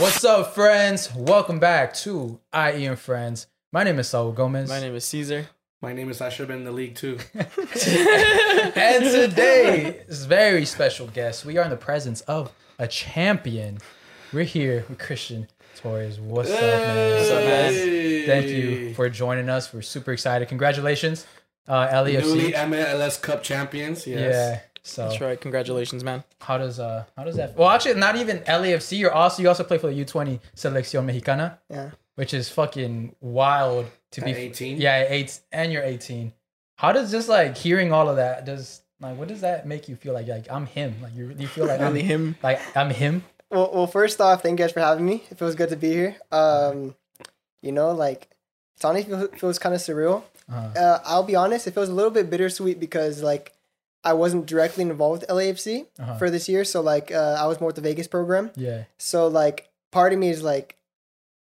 What's up, friends? Welcome back to IE and Friends. My name is Saul Gomez. My name is Cesar. My name is I should have been in the league too. and today is very special guest. We are in the presence of a champion. We're here with Christian Torres. What's up, man? What's up, man? Thank you for joining us. We're super excited. Congratulations, uh, LAFC. Newly MLS Cup champions. Yes. Yeah. So That's right. Congratulations, man. how does uh how does that? Well, actually, not even LAFC. You're also you also play for the U20 Selección Mexicana, Yeah. which is fucking wild to be 18? Yeah, eight and you're 18. How does just like hearing all of that does like what does that make you feel like? Like I'm him. Like you you feel like I'm Only him. Like I'm him. Well, well, first off, thank you guys for having me. It feels good to be here. Um, you know, like it's honestly feels, feels kind of surreal. Uh-huh. Uh, I'll be honest, it feels a little bit bittersweet because like I wasn't directly involved with LAFC Uh-huh. for this year, so like uh, I was more with the Vegas program. Yeah. So like part of me is like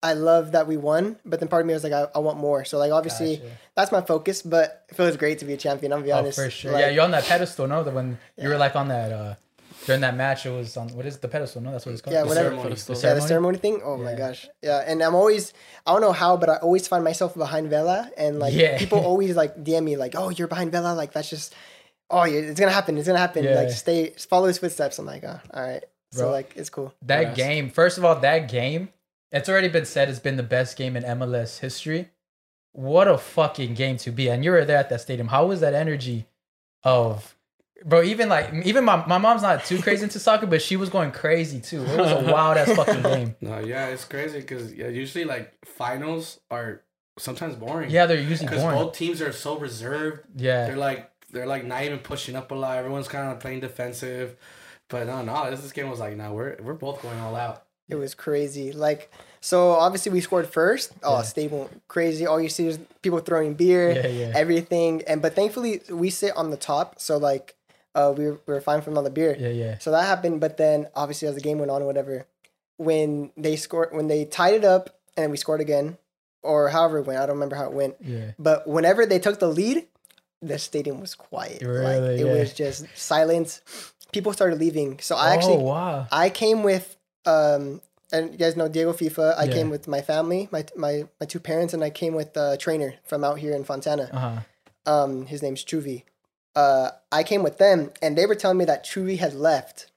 I love that we won, but then part of me was like I, I want more. So like obviously Gotcha. that's my focus, but it feels great to be a champion. I'm gonna be Oh, honest. for sure. Like, yeah, you're on that pedestal, no? The when you were like on that uh during that match, it was on what is it, the pedestal? No, that's what it's called. Yeah, The whatever. ceremony. Pedestal. The Yeah, the ceremony? ceremony thing. Oh my gosh. Yeah, and I'm always I don't know how, but I always find myself behind Vela, and like Yeah. people always like DM me like, "Oh, you're behind Vela." Like that's just, oh, yeah, it's gonna happen. It's gonna happen. Yeah. Like stay, follow his footsteps. I'm like, oh, all right. So Bro. like it's cool. That Yes. game, first of all, that game, it's already been said it's been the best game in MLS history. What a fucking game to be. And you were there at that stadium. How was that energy of bro, even like even my, my mom's not too crazy into soccer, but she was going crazy too. It was a wild ass fucking game. No, yeah, it's crazy because yeah, usually like finals are sometimes boring. Yeah, they're usually Because both teams are so reserved. Yeah. They're like they're like not even pushing up a lot. Everyone's kind of playing defensive. But no, no, this, this game was like, no, we're we're both going all out. It was crazy. Like so, obviously we scored first. Oh, Yeah. stable, crazy. All you see is people throwing beer, Yeah, yeah. everything. And but thankfully we sit on the top, so like uh we were, we were fine from all the beer. Yeah, yeah. So that happened, but then obviously as the game went on, or whatever, when they scored, when they tied it up and we scored again, or however it went, I don't remember how it went. Yeah. But whenever they took the lead, the stadium was quiet. like Really? it Yeah. was just silence. People started leaving. So I oh, actually, wow. I came with, um, and you guys know Diego FIFA. I Yeah. came with my family, my my my two parents, and I came with a trainer from out here in Fontana Uh-huh. um, his name's Chuvi. Uh, I came with them, and they were telling me that Chuvi had left,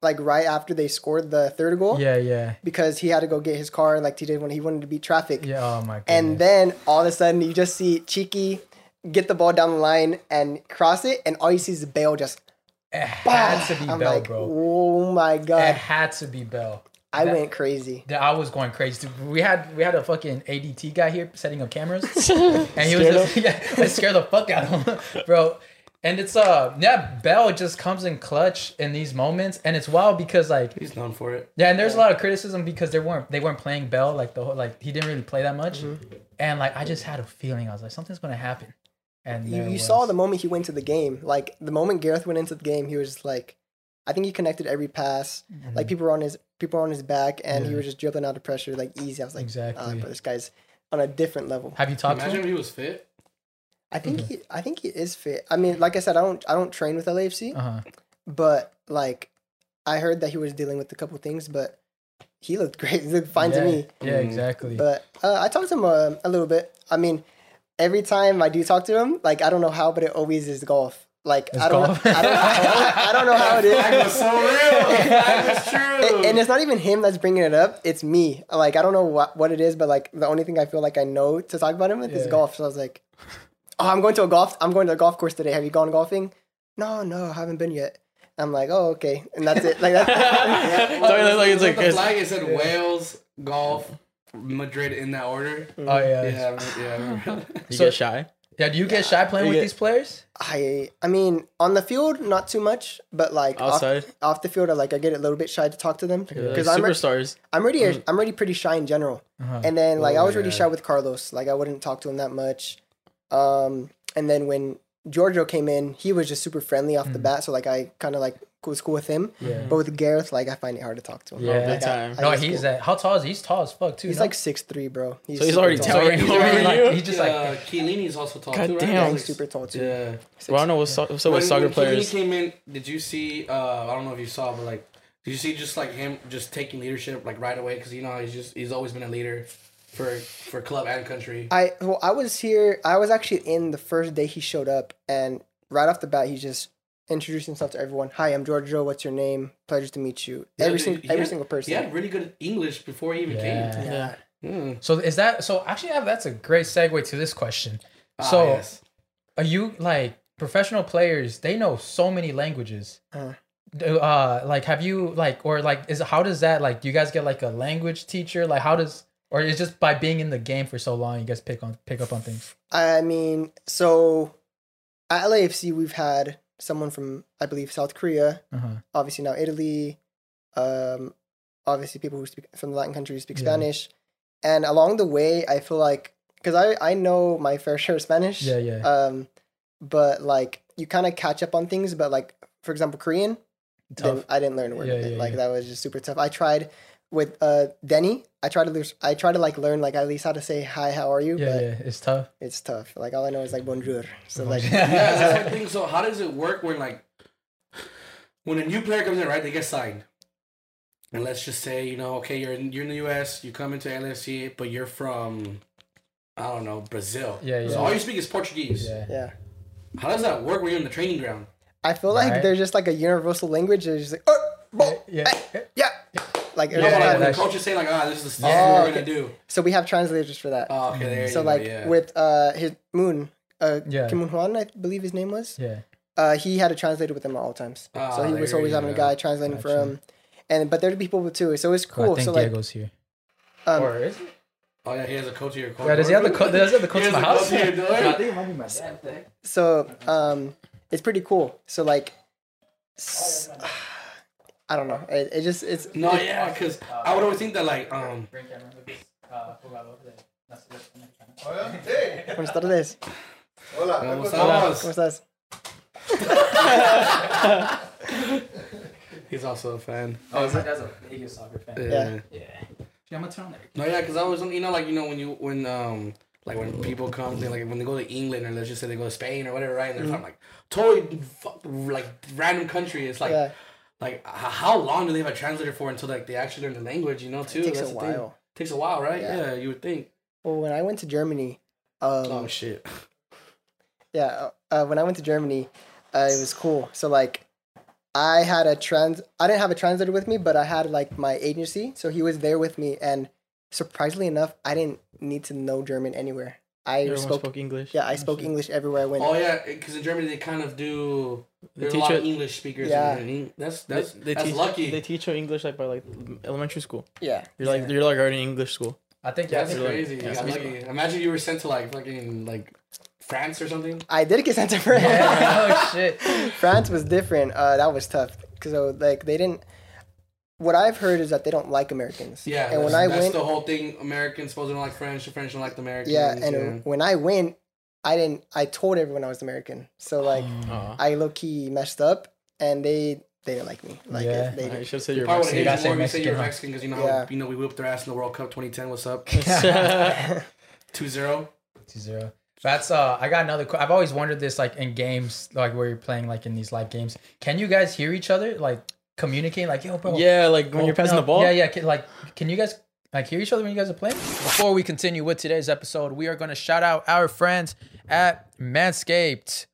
like right after they scored the third goal, Yeah, yeah. because he had to go get his car, like he did when he wanted to beat traffic. Yeah. Oh my god. And then all of a sudden, you just see Cheeky get the ball down the line and cross it, and all you see is Bale just. it had to be I'm Bale, like, bro. oh my god! It god! had to be Bale. I that- went crazy. that I was going crazy. We had we had a fucking ADT guy here setting up cameras, and he was just yeah, it scared the fuck out of him, bro. And it's uh yeah, Bale just comes in clutch in these moments, and it's wild because like He's known for it. yeah, and there's a lot of criticism because they weren't they weren't playing Bale like the whole like he didn't really play that much, and like I just had a feeling I was like something's gonna happen, and You, you it saw the moment he went to the game. Like the moment Gareth went into the game, he was just like, I think he connected every pass. Like people were on his people were on his back, and he Mm-hmm. Was just dribbling out of pressure like easy. I was like, Exactly. "Ah, but this guy's on a different level. Have you talked to him? Imagine if he was fit. I think he I think he is fit. I mean, like I said, I don't I don't train with LAFC, Uh huh. but like I heard that he was dealing with a couple things, but he looked great. He looked fine yeah, to me. Yeah, Mm. exactly. But uh, I talked to him uh, a little bit. I mean, every time I do talk to him, like I don't know how, but it always is golf. Like It's I don't, golf? Know, I don't, I don't, I don't know how it is. That was so real. That was true. And- and it's not even him that's bringing it up. It's me. Like I don't know what, what it is, but like the only thing I feel like I know to talk about him with is Yeah. golf. So I was like, "Oh, I'm going to a golf. I'm going to a golf course today. Have you gone golfing? No, no, I haven't been yet." I'm like, "Oh, okay," and that's it. Like that's Yeah, Sorry, well, like, it's like- the flag. It said Wales, golf, Madrid in that order. oh yeah. Yeah, yeah. You So- get shy. Yeah. Do you get shy playing You with get- these players? I. I mean, on the field, not too much, but like off- Outside? off, the field, I like I get a little bit shy to talk to them Like because I'm re- superstars. I'm already I'm already pretty shy in general. Uh-huh. And then like I Oh, was really shy with Carlos. Like I wouldn't talk to him that much. Um, and then when Giorgio came in, he was just super friendly off the bat. So like I kind of like was cool with him. Yeah. But with Gareth, like I find it hard to talk to him. Yeah. Like, Big I- time. I No, he's go- at how tall is he? He's tall as fuck too. He's no? like six three, bro. So he's already tall. so towering he's over already you? like he's just like uh, Chiellini's also tall God too, right? damn. Yeah, he's super tall too. Yeah. Six- Well, I don't know what's so, so when, with soccer when Chiellini players. came in, did you see? Uh, I don't know if you saw, but like, Did you see just like him just taking leadership like right away? Because you know he's just he's always been a leader for for club and country. I well, I was here. I was actually in the first day he showed up, and right off the bat, he just introduced himself to everyone. Hi, I'm Giorgio. What's your name? Pleasure to meet you. Yeah, every dude, single every had- single person. He had really good English before he even Yeah. came. yeah. Hmm. So is that so? Actually, yeah, that's a great segue to this question. Ah, So yes. are you like professional players? They know so many languages. Uh-huh. Uh, like have you like or like is how does that like? Do you guys get like a language teacher? Like how does or it's just by being in the game for so long you guys pick on pick up on things? I mean, so at LAFC, we've had someone from, I believe, South Korea, Uh-huh. obviously now Italy, um, obviously people who speak from the Latin countries speak Yeah. Spanish. And along the way, I feel like, because I, I know my fair share of Spanish, Yeah, yeah. um, but like you kind of catch up on things. But like, for example, Korean, didn't. I didn't learn a word Yeah, of it. yeah, like that was just super tough. I tried with uh Denny. I try to lose, I tried to like learn like at least how to say hi, how are you? Yeah, but yeah. It's tough. it's tough. Like all I know is like bonjour. So oh, like yeah, that's my thing. So how does it work when like when a new player comes in, right? They get signed, and let's just say you know, okay, you're in, you're in the U.S., you come into LSC, but you're from I don't know Brazil. Yeah, yeah. So all you speak is Portuguese. Yeah. yeah. How does that work when you're in the training ground? I feel like Right. there's just like a universal language. It's just like, oh, bo, Yeah. yeah, like No, Yeah, but like yeah, when the that's- coaches say like, ah, this is the stuff Yeah, we're okay. gonna do. so we have translators for that. Oh, okay, there so you like go. Yeah. with uh his Moon, uh Yeah. Kim Moon Hwan, I believe his name was. Yeah. Uh, he had a translator with him at all times. Ah, so he was always you having a guy translating for him. And but there are people too, so it's Cool. I think So like, Diego's here. um, or is it? oh yeah, he has a coach here. Yeah, does he have the co- does he have the coach in my house? coach here, dude. I think it might be my dad. so um, it's pretty cool. So like, s- I don't know. It, it just it's No, it- yeah, because I would always think that like um Buenas tardes. Hola, ¿cómo ¿cómo ¿Cómo estás? He's also a fan. Oh, my dad's a Vegas soccer fan. Yeah. Yeah. I'm gonna turn on there. No, yeah, because I was, you know, like you know when you when um like when people come, they like when they go to England or let's just say they go to Spain or whatever, right? And they're from like totally fu- like random country. It's like yeah, like how long do they have a translator for until like they actually learn the language? You know, too. it takes That's a while. Takes a while, right? Yeah. Yeah, you would think. Well, when I went to Germany, um, Oh shit. yeah, uh, when I went to Germany, uh, it was cool. So like, I had a trans. I didn't have a translator with me, but I had like my agency, so he was there with me. And surprisingly enough, I didn't need to know German anywhere. I Everyone spoke. spoke English. Yeah, I spoke English everywhere I went. Oh yeah, because in Germany they kind of do. They There's a teach lot of English speakers. Yeah. in Eng- that's They, that's they that's teach, lucky. They teach you English like by like elementary school. Yeah, You're like you're like already in English school. I think yeah, that's think crazy. yeah, You got we- Imagine you were sent to like fucking like France or something. I did get sent to France. Yeah, oh shit. France was different. Uh, that was tough because so, like they didn't. What I've heard is that they don't like Americans. Yeah, and when that's, I that's went, the whole thing. Americans supposed to don't like French. The French don't like the Americans. yeah, and when I went, I didn't. I told everyone I was American. So like, Aw. I low key messed up, and they they didn't like me. Like Yeah. they, I they should say you you're probably would You gotta say Mexican. You say you're Mexican, huh? Because you know Yeah. how, you know we whooped their ass in the World Cup 2010. What's up? Mexican. 2-0. That's uh. I got another. que- I've always wondered this, like in games, like where you're playing, like in these live games. Can you guys hear each other, like communicate, like yo, bro? yeah, like when you're passing no, the ball. Yeah, yeah. Can, like, can you guys like hear each other when you guys are playing? Before we continue with today's episode, we are going to shout out our friends at Manscaped.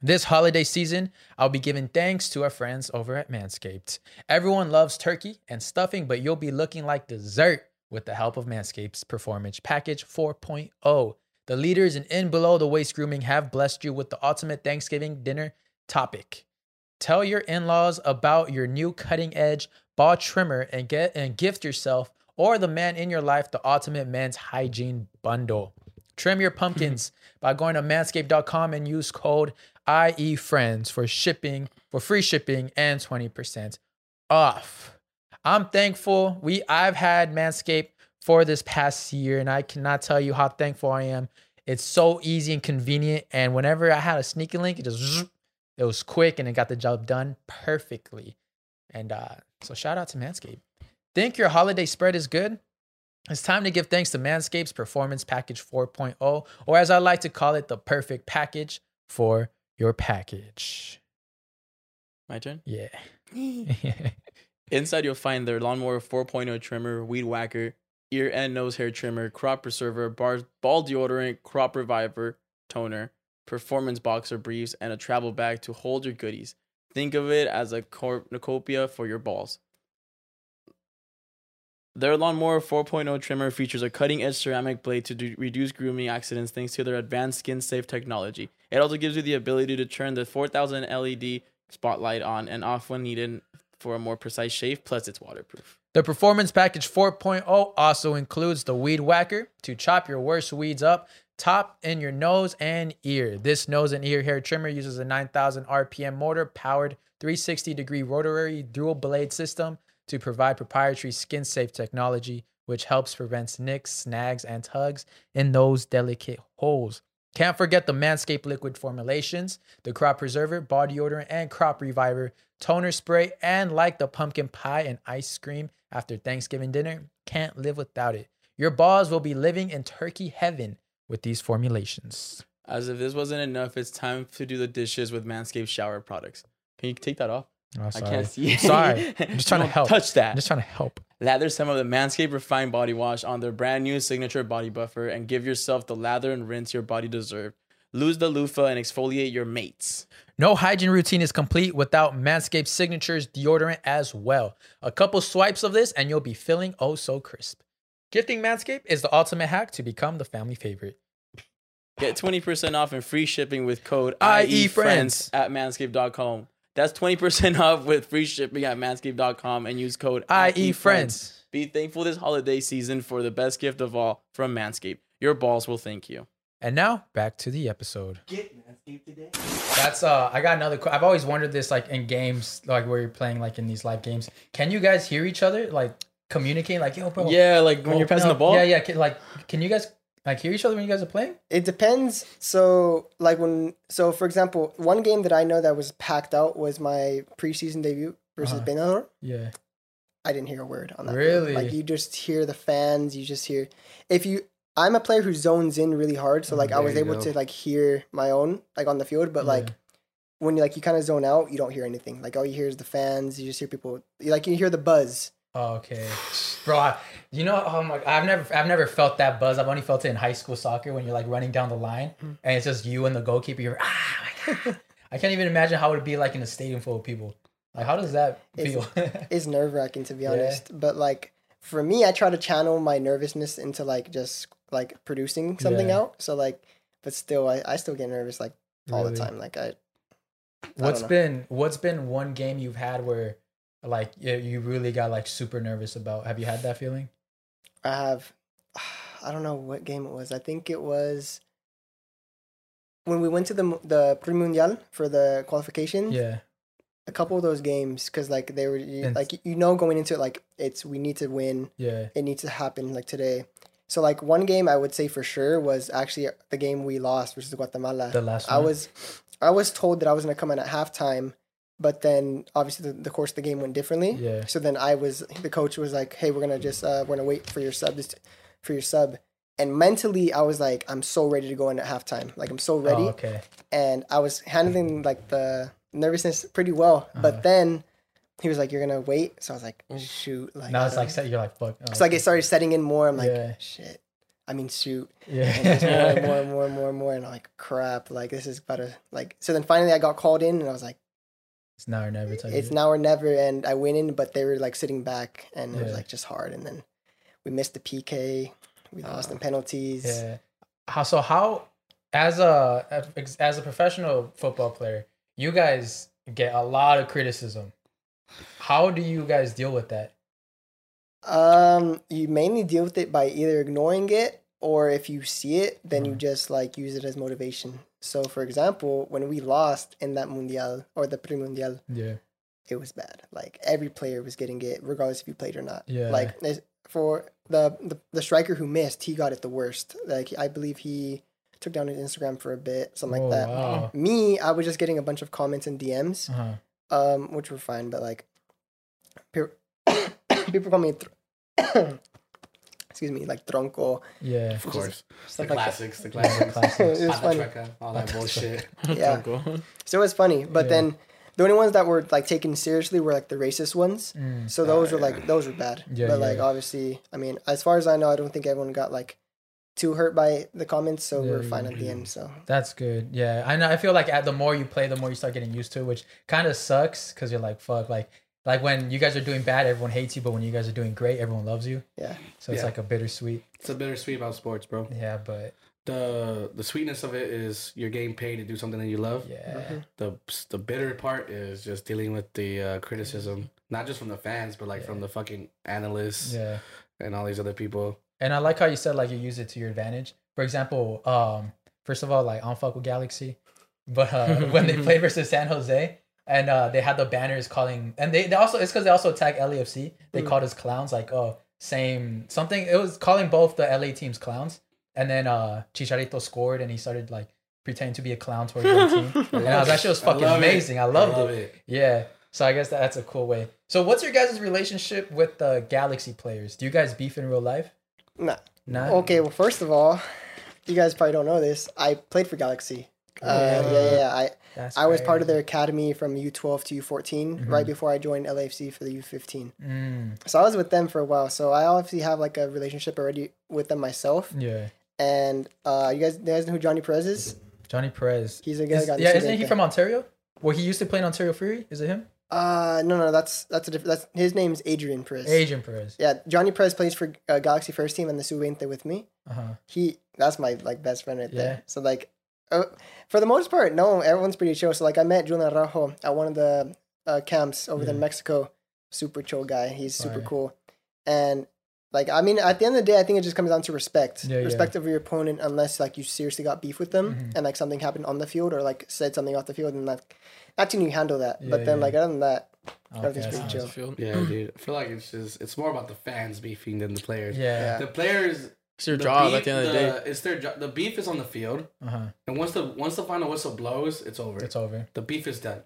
This holiday season, I'll be giving thanks to our friends over at Manscaped. Everyone loves turkey and stuffing, but you'll be looking like dessert with the help of Manscaped's Performance Package 4.0. The leaders in in below the waist grooming have blessed you with the ultimate Thanksgiving dinner topic. Tell your in-laws about your new cutting-edge ball trimmer and get and gift yourself or the man in your life the ultimate man's hygiene bundle. Trim your pumpkins by going to manscaped.com and use code IEFriends for shipping, for free shipping and 20% off. I'm thankful. We I've had Manscaped for this past year, and I cannot tell you how thankful I am. It's so easy and convenient. And whenever I had a sneaky link, it just it was quick and it got the job done perfectly. And uh, so shout out to Manscaped. Think your holiday spread is good? It's time to give thanks to Manscaped's Performance Package 4.0, or as I like to call it, the perfect package for your package. My turn. Yeah. Inside, you'll find their lawnmower 4.0 trimmer, weed whacker, ear and nose hair trimmer, crop preserver, bar, ball deodorant, crop reviver, toner, performance boxer briefs, and a travel bag to hold your goodies. Think of it as a cornucopia for your balls. Their lawnmower 4.0 trimmer features a cutting edge ceramic blade to do, reduce grooming accidents thanks to their advanced skin safe technology. It also gives you the ability to turn the 4000 LED spotlight on and off when needed for a more precise shave, plus it's waterproof. The Performance Package 4.0 also includes the Weed Whacker to chop your worst weeds up, top in your nose and ear. This nose and ear hair trimmer uses a 9000 RPM motor powered 360 degree rotary dual blade system to provide proprietary skin safe technology, which helps prevent nicks, snags, and tugs in those delicate holes. Can't forget the Manscaped liquid formulations, the crop preserver, body deodorant, and crop reviver, toner spray, and like the pumpkin pie and ice cream after Thanksgiving dinner, can't live without it. Your balls will be living in turkey heaven with these formulations. As if this wasn't enough, it's time to do the dishes with Manscaped shower products. Can you take that off? Oh, I can't see. it. Sorry. I'm just trying to Don't help. Touch that. I'm just trying to help. Lather some of the Manscaped Refined Body Wash on their brand new signature body buffer and give yourself the lather and rinse your body deserves. Lose the loofah and exfoliate your mates. No hygiene routine is complete without Manscaped Signatures deodorant as well. A couple swipes of this and you'll be feeling oh so crisp. Gifting Manscaped is the ultimate hack to become the family favorite. Get 20% off and free shipping with code IE IE friends at manscaped.com. That's 20% off with free shipping at manscaped.com and use code IE friends. Be thankful this holiday season for the best gift of all from Manscaped. Your balls will thank you. And now back to the episode. Get Manscaped today. That's uh I got another que- I've always wondered this like in games like where you're playing like in these live games. Can you guys hear each other like communicate like yo bro Yeah, like when you're passing no, the ball. Yeah, yeah. Can, like can you guys like hear each other when you guys are playing? It depends. So, like when, so for example, one game that I know that was packed out was my preseason debut versus Uh-huh. Benador. Yeah. I didn't hear a word on that. game. Really? Like you just hear the fans. You just hear. If you, I'm a player who zones in really hard, so like I was able go. to like hear my own like on the field, but like when you like you kind of zone out, you don't hear anything. Like all you hear is the fans. You just hear people. You, like you hear the buzz. Okay, bro. I, you know, oh my, I've never, I've never felt that buzz. I've only felt it in high school soccer when you're like running down the line Mm. and it's just you and the goalkeeper. You're ah, my god. I can't even imagine how it would be like in a stadium full of people. Like, how does that feel? It's nerve wracking to be Yeah. honest. But like for me, I try to channel my nervousness into like just like producing something Yeah. out. So like, but still, I, I still get nervous like all Really? the time. Like I. What's know. been, what's been one game you've had where, like, you, you really got like super nervous about? Have you had that feeling? I have I don't know what game it was. I think it was when we went to the the Pre Mundial for the qualification. Yeah. A couple of those games cuz like they were you, And- like you know going into it like it's we need to win. Yeah. It needs to happen like today. So like one game I would say for sure was actually uh, the game we lost versus Guatemala. The last one. I was I was told that I was going to come in at halftime, but then obviously the, the course of the game went differently. Yeah. So then I was the coach was like, "Hey, we're gonna just uh, we're gonna wait for your sub just for your sub." And mentally, I was like, "I'm so ready to go in at halftime. Like I'm so ready." Oh, okay. And I was handling like the nervousness pretty well. Uh-huh. But then he was like, "You're gonna wait." So I was like, "Shoot!" Like Now it's like, set- you're like, fuck. Oh, so like it started setting in more. I'm like, Yeah. "Shit." I mean, shoot. And more yeah. and more and more and more and more. And I'm like, "Crap!" Like this is about to like. So then finally, I got called in, and I was like. It's now or never. Type it's now or never and i went in but they were like sitting back and it was like just hard and then we missed the pk we lost in penalties Yeah. How so? How as a as a professional football player, you guys get a lot of criticism. How do you guys deal with that? um you mainly deal with it by either ignoring it or if you see it then you Mhm. just like use it as motivation so for example when we lost in that mundial or the pre mundial Yeah. it was bad like every player was getting it regardless if you played or not Yeah. like for the, the the striker who missed he got it the worst like i believe he took down his instagram for a bit something Oh, like that Wow. me i was just getting a bunch of comments and dms Uh-huh. um which were fine but like people, people call me tr- excuse me like tronco Yeah. Of course. The like classics, the Yeah, classics. classics. It was funny. chueca, all that bullshit. Yeah. so it was funny but Yeah. then The only ones that were like taken seriously were like the racist ones. Mm. So those were like those were bad. Yeah, but like yeah. obviously, I mean, as far as I know, I don't think everyone got like too hurt by the comments, so Yeah, we're yeah, fine at the end. So That's good. Yeah, I know. I feel like at the more you play, the more you start getting used to it, which kind of sucks because you're like, fuck, like, like when you guys are doing bad, everyone hates you, but when you guys are doing great, everyone loves you. yeah, So it's Yeah. like a bittersweet. It's a bittersweet about sports, bro. Yeah, but The the sweetness of it is you're getting paid to do something that you love. yeah, Mhm. The the bitter part is just dealing with the uh, criticism, not just from the fans, but like Yeah. from the fucking analysts yeah. and all these other people. And I like how you said like you use it to your advantage. For example, um, first of all, like I don't fuck with Galaxy, but uh, when they played versus San Jose and uh, they had the banners calling, and they, they also it's because they also attacked LAFC. They Mm. called us clowns, like oh same something. It was calling both the LA teams clowns, and then uh, Chicharito scored and he started like pretending to be a clown towards the team. And I was actually it was I fucking love it. amazing. I loved love it. it. Yeah. So I guess that, that's a cool way. So what's your guys' relationship with the Galaxy players? Do you guys beef in real life? nah. Nah. Okay, well, first of all, you guys probably don't know this. I played for Galaxy. Uh, yeah, yeah, yeah. I That's I was part of their academy from U12 to U14, right before I joined LAFC for the U15. Mm, So I was with them for a while. So I obviously have like a relationship already with them myself. yeah. And uh, you guys, you guys know who Johnny Perez is? Johnny Perez. He's a guy Is, that got yeah, isn't he the- from Ontario? Well, he used to play in Ontario Fury. Is it him? Uh, no, no, that's that's a different. That's his name's Adrian Perez. Adrian Perez. Yeah, Johnny Perez plays for uh, Galaxy first team and the Sub-20 with me. Uh huh. He that's my like best friend right Yeah. there. So like, uh, for the most part, no, everyone's pretty chill. So like, I met Julian Araujo at one of the uh, camps over there in Mexico. Super chill guy. He's super Fire. cool, and like I mean, at the end of the day, I think it just comes down to respect. Yeah, yeah. respect of your opponent, unless like you seriously got beef with them Mhm. and like something happened on the field or like said something off the field, and like that's when you handle that. Yeah, but then yeah. like other than that, Okay, Everything's pretty chill. Yeah, dude. I feel like it's just it's more about the fans beefing than the players. Yeah. Yeah. The players. It's their the job beef- at the end of the day. It's their job. The beef is on the field, Uh huh. and once the once the final whistle blows, it's over. It's over. the beef is done.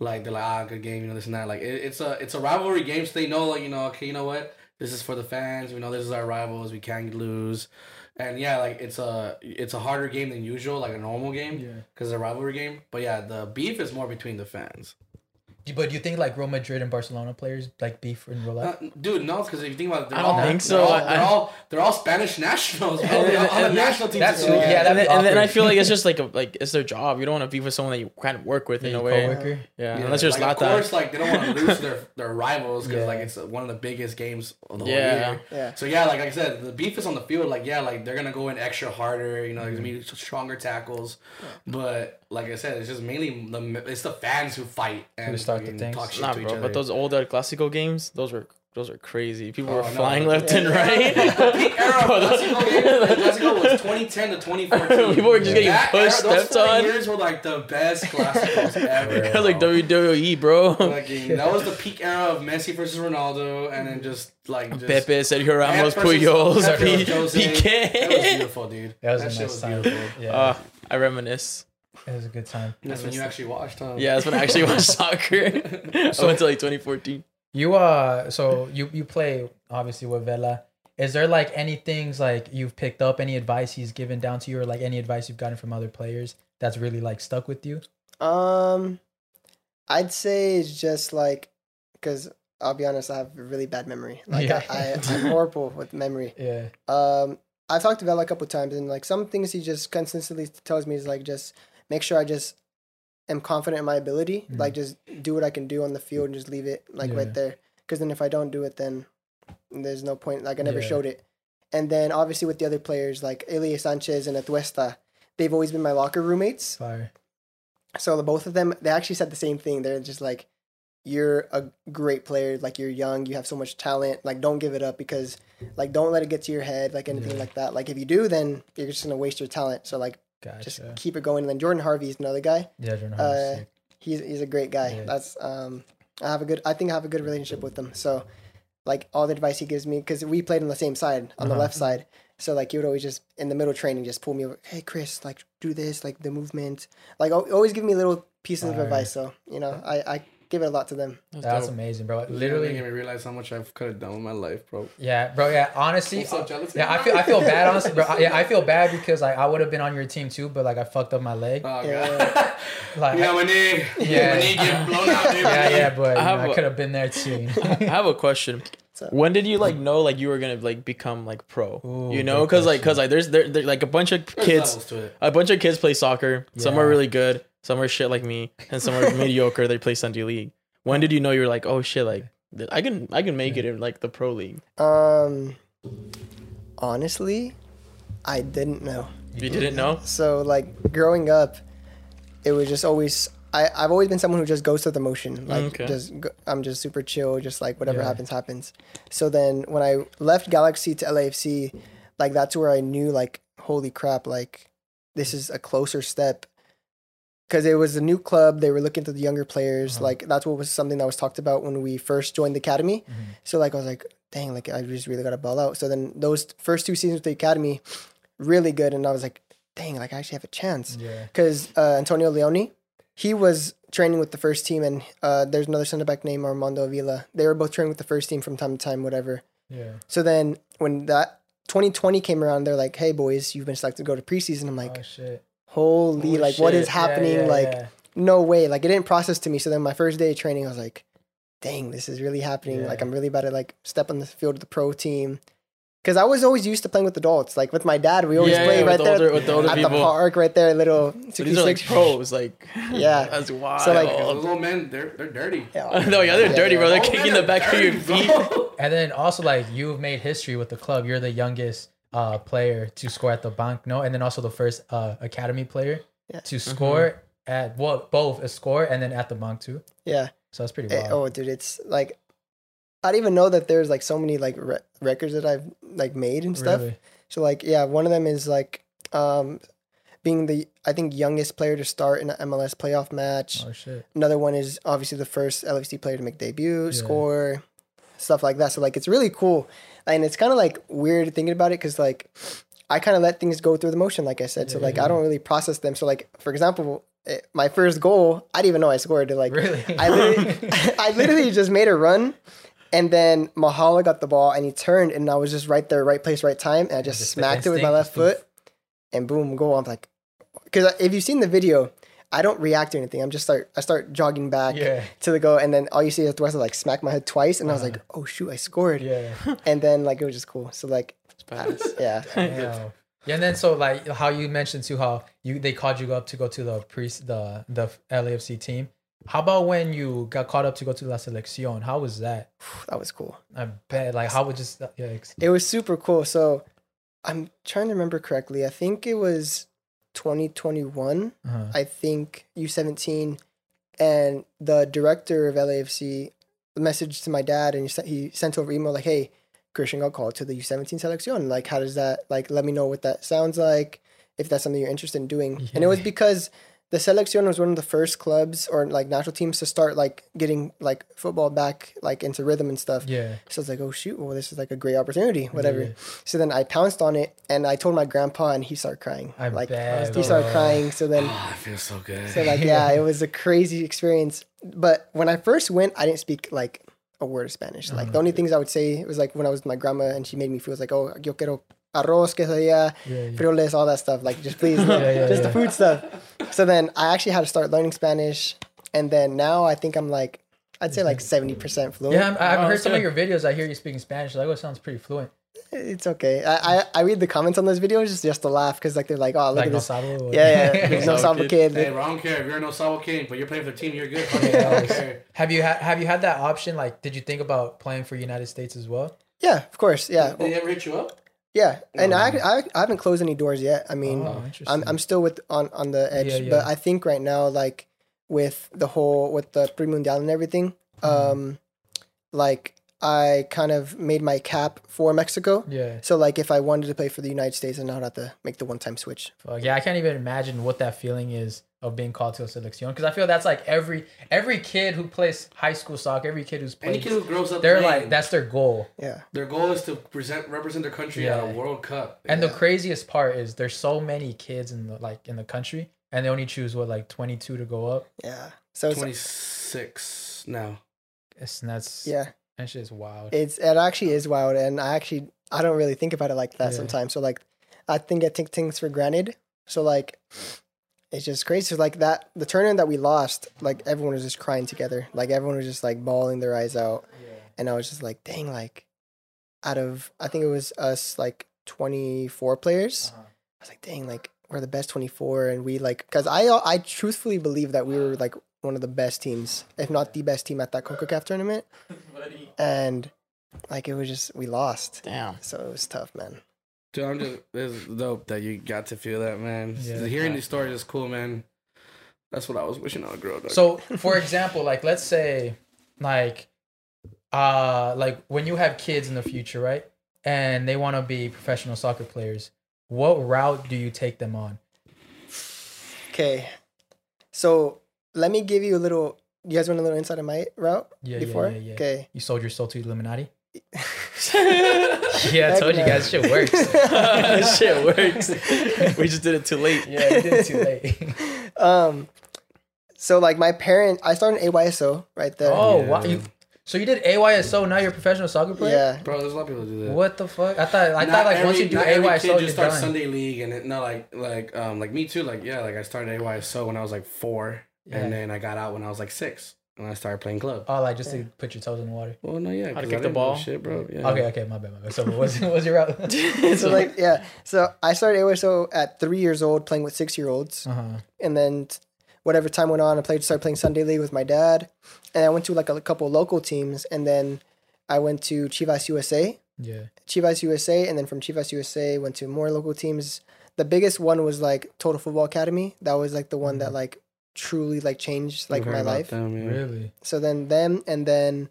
Like they're like, ah, good game, you know this and that. Like it, it's a it's a rivalry game, so they know like you know, okay, you know what, this is for the fans. We know this is our rivals. We can't lose, and yeah, like it's a it's a harder game than usual, like a normal game, Yeah. because it's a rivalry game. But yeah, the beef is more between the fans. But do you think like Real Madrid and Barcelona players like beef in real life? Uh, dude, no, because if you think about it, they're I don't all, think they're so. All, they're I- all they're all Spanish nationals. Bro. They're all on the national team. that's- too. yeah, that'd and, then, and then I feel like it's just like a, like it's their job. You don't want to beef with someone that you can't work with in a way. coworker? Yeah, Yeah, unless you're like, like, of course, like they don't want to lose their their rivals because Yeah. like it's one of the biggest games of the whole Yeah. year. yeah. So yeah, like I said, the beef is on the field. Like yeah, like they're gonna go in extra harder. You know, there's gonna be stronger tackles. But like I said, it's just mainly the it's the fans who fight and start the fucking things. talk shit Nah, to each bro. other. But those old classical games, those were those were crazy. People were Oh, no. flying left Yeah. and right. the peak era of Bro, those- Classico game, Classico was 2010 to 2014. People were just getting That pushed, era- those stepped four on. years were like the best Classicos ever. It was like WWE, bro. Fucking- that was the peak era of Messi versus Ronaldo, and then just like just, Pepe, Sergio Ramos, Pep versus- Puyol, Pep P- Jose. That was beautiful, dude. That was that a shit nice was time. beautiful. Yeah, Uh, I reminisce. It was a good time. That's when you actually watched, huh? Yeah, that's when I actually watched soccer. I went to like 2014. You uh, so you you play obviously with Vela. Is there like any things like you've picked up, any advice he's given down to you, or like any advice you've gotten from other players that's really like stuck with you? Um, I'd say it's just like, because I'll be honest, I have a really bad memory. Like Yeah. I, I, I'm horrible with memory. Yeah, Um, I've talked to Vela a couple times, and like some things he just consistently tells me is like just make sure I just am confident in my ability. Mhm. Like just do what I can do on the field and just leave it like Yeah. right there. Because then if I don't do it, then there's no point. Like I never Yeah. showed it. And then obviously with the other players like Ilie Sanchez and Atuesta, they've always been my locker roommates. fire. So the both of them, they actually said the same thing. They're just like, "You're a great player. Like you're young. You have so much talent. Like don't give it up because, like, don't let it get to your head. Like anything Yeah. like that. Like if you do, then you're just gonna waste your talent. So like, Gotcha. just keep it going. And then Jordan Harvey is another guy. yeah, Jordan uh, He's he's a great guy. Yeah. That's um, I have a good. I think I have a good relationship with him. So, like all the advice he gives me, because we played on the same side on the Uh-huh. left side. So like he would always just in the middle training just pull me over. Hey Chris, like do this, like the movement. Like always give me little pieces of Fire. advice. So you know, I I give it a lot to them. That's dope. amazing, bro. Literally Literally, made me realize how much I've could have done with my life, bro. yeah, bro. Yeah, honestly, What's up, uh, jealousy? yeah, I feel I feel bad, honestly, bro. Yeah, I feel bad because like I would have been on your team too, but like I fucked up my leg. Oh, Yeah. God. Like, yeah, my knee. Yeah. My knee get blown out, dude. yeah, yeah, but you I know, have could have been there too. you know? I have a question. When did you like know like you were gonna like become like pro? Ooh, you know, because like because like there's there, there like a bunch of kids, levels to it. a bunch of kids play soccer. Some are really good, some are shit like me, and some are mediocre. They play Sunday league. When did you know you were like, oh shit, like I can I can make it in like the pro league? Um, honestly, I didn't know. You didn't know? So like growing up, it was just always I I've always been someone who just goes through the motion. Like Okay. just go, I'm just super chill, just like whatever Yeah. happens happens. So then when I left Galaxy to LAFC, like that's where I knew like holy crap, like this is a closer step. Because it was a new club, they were looking to the younger players. Uh-huh. Like that's what was something that was talked about when we first joined the academy. Mhm. So like I was like, dang, like I just really got to ball out. So then those first two seasons with the academy, really good, and I was like, dang, like I actually have a chance Yeah. because uh, Antonio Leone, he was training with the first team, and uh, there's another center back named Armando Avila. They were both training with the first team from time to time, whatever. Yeah. So then when that 2020 came around, they're like, hey boys, you've been selected to go to preseason. I'm like, oh shit. holy, Oh, like what is shit. Yeah, happening? yeah, like yeah. no way, like it didn't process to me. So then my first day of training, I was like, dang, this is really happening. Like Yeah. I'm really about to like step on the field of the pro team. Because I was always used to playing with adults. Like with my dad, we always Yeah, play yeah, right with the there older- with the older at people. the park, right there, little But 66. these are like pros, like Yeah. that's wild. So, like- Those little men, they're they're dirty. Yeah. no, yeah, they're Yeah, dirty, yeah. bro. They're Old kicking the are back of your dirty, feet. bro. And then also like you've made history with the club. You're the youngest uh player to score at the bank, no, and then also the first uh academy player Yeah. to score at well both a score and then at the bank too. Yeah. So that's pretty Eh, wild. oh, dude, it's like I didn't even know that there's like so many like re- records that I've like made and stuff. Really? So like, yeah, one of them is like um being the I think youngest player to start in an MLS playoff match. Oh shit. Another one is obviously the first LAFC player to make debut, Yeah. score, stuff like that. So like, it's really cool, and it's kind of like weird thinking about it because like I kind of let things go through the motion, like I said. So like, yeah. I don't really process them. So like, for example, eh, my first goal, I didn't even know I scored. Like, Really? I literally, I literally just made a run. And then Mahala got the ball and he turned and I was just right there, right place, right time. And I just Just smacked it with my left foot and boom, goal. I'm like, because if you've seen the video, I don't react to anything. I'm just start, I start jogging back Yeah. to the goal. And then all you see is the rest of like smack my head twice. And I was Uh-huh. like, oh shoot, I scored. Yeah. And then like, it was just cool. So like, It's badass. yeah. Wow. Yeah, and then so like how you mentioned too how you they called you up to go to the pre the the LAFC team. How about when you got called up to go to La Selección? How was that? That was cool. I bet like how would just yeah ex- It was super cool. So I'm trying to remember correctly. I think it was 2021. uh-huh. I think U17, and the director of LAFC messaged to my dad, and he sent, he sent over email like, "Hey, Christian got called to the U17 selection. Like, how does that like? Let me know what that sounds like. If that's something you're interested in doing." And it was because the selection was one of the first clubs or like national teams to start like getting like football back like into rhythm and stuff. yeah So I was like, oh shoot, well this is like a great opportunity, whatever. Yeah. So then I pounced on it and I told my grandpa and he started crying. I like bet, he started crying. So then Oh, I feel so good. so like yeah, it was a crazy experience. But when I first went, I didn't speak like a word of Spanish. Like Uh-huh. the only things I would say was like when I was with my grandma and she made me feel like, oh, yo quiero arroz, quesadilla, yeah, yeah. frijoles, all that stuff. Like just please, Yeah, yeah, just yeah. the food stuff. So then I actually had to start learning Spanish, and then now I think I'm like, I'd say like seventy percent fluent. Yeah, I'm- I've Oh, heard that's some of your videos. I hear you speaking Spanish. Like, oh, it sounds pretty fluent. It's okay. I, I, I read the comments on those videos just just to laugh because like they're like, oh look like at no this. sabo. Yeah, yeah. There's no Sabo Sabo kid. kid. Hey, I don't care if you're no Sabo King, but you're playing for the team. You're good. Fuck it, I don't care. Have you had Have you had that option? Like, did you think about playing for United States as well? Yeah, of course. Yeah, Did they ever hit you up? Yeah. And I, Mhm. I I haven't closed any doors yet. I mean, oh. I'm I'm still with on on the edge, Yeah, but. I think right now like with the whole with the pre-mundial and everything, Mm-hmm. um, like I kind of made my cap for Mexico. yeah. So like if I wanted to play for the United States, then I'd have to make the one-time switch. Fuck, yeah, I can't even imagine what that feeling is of being called to a selección because I feel that's like every every kid who plays high school soccer, every kid who's Any kid who grows up, they're playing, like that's their goal. Yeah, their goal is to present represent their country at a World Cup. And the craziest part is there's so many kids in the like in the country, and they only choose what like 22 to go up. yeah. So it's, 26. now. It's that's Yeah, that shit is wild. it's it actually is wild, and I actually I don't really think about it like that Yeah. sometimes. So like, I think I take things for granted. So like, it's just crazy. So like that the tournament that we lost, like everyone was just crying together. Like everyone was just like bawling their eyes out, and I was just like, dang, like out of I think it was us like twenty four players. Uh-huh. I was like, dang, like we're the best 24, and we like, cause I I truthfully believe that we were like one of the best teams, if not the best team at that Concacaf tournament, and like it was just we lost, Damn. so it was tough, man. Dude, I'm just it's dope that you got to feel that, man. Yeah. Hearing these stories is cool, man. That's what I was wishing I would grow up. So, for example, like let's say, like, uh, like when you have kids in the future, right, and they want to be professional soccer players, what route do you take them on? Okay, so let me give you a little. You guys want a little inside of my route Yeah, before? yeah, yeah, yeah. Okay. You sold your soul to Illuminati. Yeah, I Heck told you guys, shit works. this shit works. we just did it too late. yeah, you did it too late. um, so like my parent, I started AYSO right there. oh, Yeah. wow! You, so you did AYSO, now you're a professional soccer player. yeah. Bro, there's a lot of people who do that. What the fuck? I thought I Not thought like once you do not every AYSO, kid you're just done. Sunday league, and it, no, like like um like me too. Like yeah, like I started AYSO when I was like four, Yeah. and then I got out when I was like six, and I started playing club. Oh, like just to put your toes in the water. Well, no, yeah, How to 'cause kick I the ball? shit, bro. Yeah. Okay, okay, my bad, my bad. So what's what's your route? so like yeah so i started AYSO at three years old playing with six year olds uh-huh. and then whatever time went on i played started playing sunday league with my dad and i went to like a couple local teams and then i went to chivas usa Yeah. chivas usa and then from chivas usa went to more local teams the biggest one was like total football academy that was like the one that like truly like changed like my life them, yeah. Really? so then them and then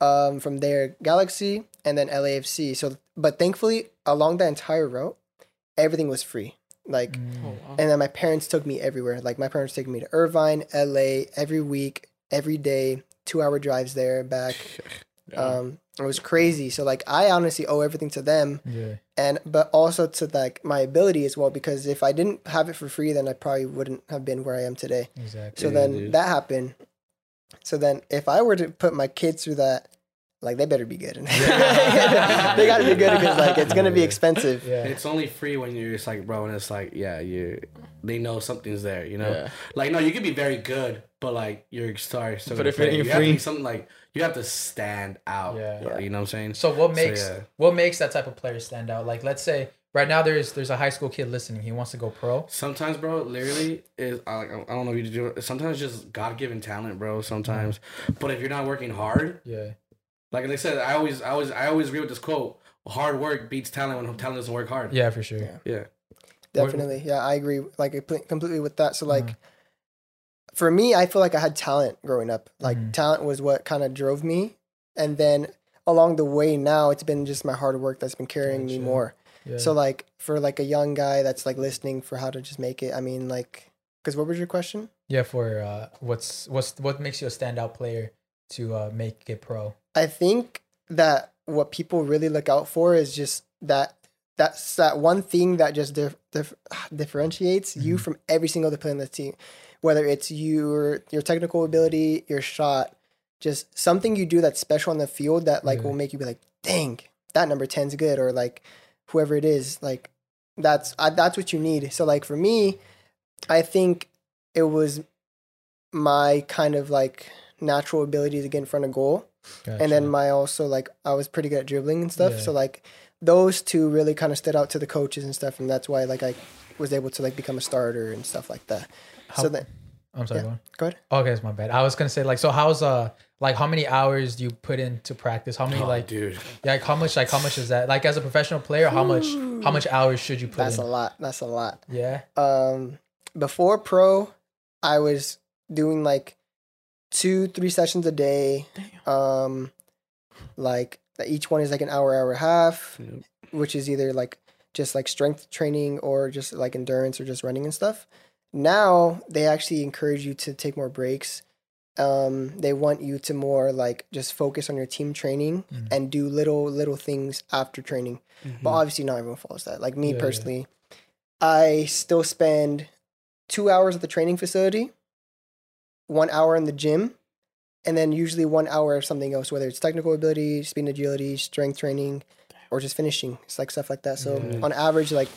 um, from there Galaxy and then LAFC. So but thankfully along that entire route, everything was free. Like Mm. Oh, wow. and then my parents took me everywhere. Like my parents took me to Irvine, LA every week, every day, two hour drives there back. Yeah. Um it was crazy. So like I honestly owe everything to them Yeah. and but also to like my ability as well because if I didn't have it for free then I probably wouldn't have been where I am today. Exactly. So then dude. that happened. So then if I were to put my kids through that, like they better be good. they got to be good because like it's gonna be expensive. yeah. It's only free when you're just like, bro, and it's like, yeah, you, they know something's there, you know. Yeah. Like, no, you could be very good, but like you're sorry. So But if it ain't you have free- be something like you have to stand out. Yeah. Yeah, you know what I'm saying. So what makes yeah. what makes that type of player stand out? Like let's say right now there's there's a high school kid listening. He wants to go pro. Sometimes, bro, literally is I like I don't know if you do it. Sometimes just God given talent, bro. Sometimes, but if you're not working hard, Yeah. like I said, I always, I always, I always agree with this quote: "Hard work beats talent when talent doesn't work hard." Yeah, for sure. Yeah. Yeah. Definitely, yeah, I agree. Like completely with that. So like, Mhm. For me, I feel like I had talent growing up. Like Mhm. talent was what kind of drove me, and then along the way now it's been just my hard work that's been carrying me more. Yeah. So like for like a young guy that's like listening for how to just make it. I mean like, because what was your question? yeah, for uh what's what's what makes you a standout player to uh make it pro? I think that what people really look out for is just that that's that one thing that just dif- dif- differentiates you Mhm. from every single other player on the team, whether it's your your technical ability, your shot, just something you do that's special on the field that like Yeah. will make you be like, dang, that number 10's good, or like whoever it is, like that's I, that's what you need. So like for me, I think it was my kind of like natural ability to get in front of goal and then my also like I was pretty good at dribbling and stuff. Yeah. So like those two really kind of stood out to the coaches and stuff, and that's why like I was able to like become a starter and stuff like that. How- so then I'm sorry. yeah. Go, on. go ahead. Okay, it's my bad. I was gonna say like so. How's uh like how many hours do you put into practice? How many Oh, like dude. yeah, like how much like how much is that like as a professional player? How much how much hours should you put That's in? a lot. That's a lot. Yeah. Um, before pro, I was doing like two, three sessions a day. Um, like each one is like an hour, hour and a half, Yep. which is either like just like strength training or just like endurance or just running and stuff. Now they actually encourage you to take more breaks. Um, they want you to more like just focus on your team training Mm. and do little little things after training. But obviously, not everyone follows that. Like me Yeah, yeah. personally, I still spend two hours at the training facility, one hour in the gym, and then usually one hour of something else, whether it's technical ability, speed and agility, strength training, or just finishing. It's like stuff like that. So on average, like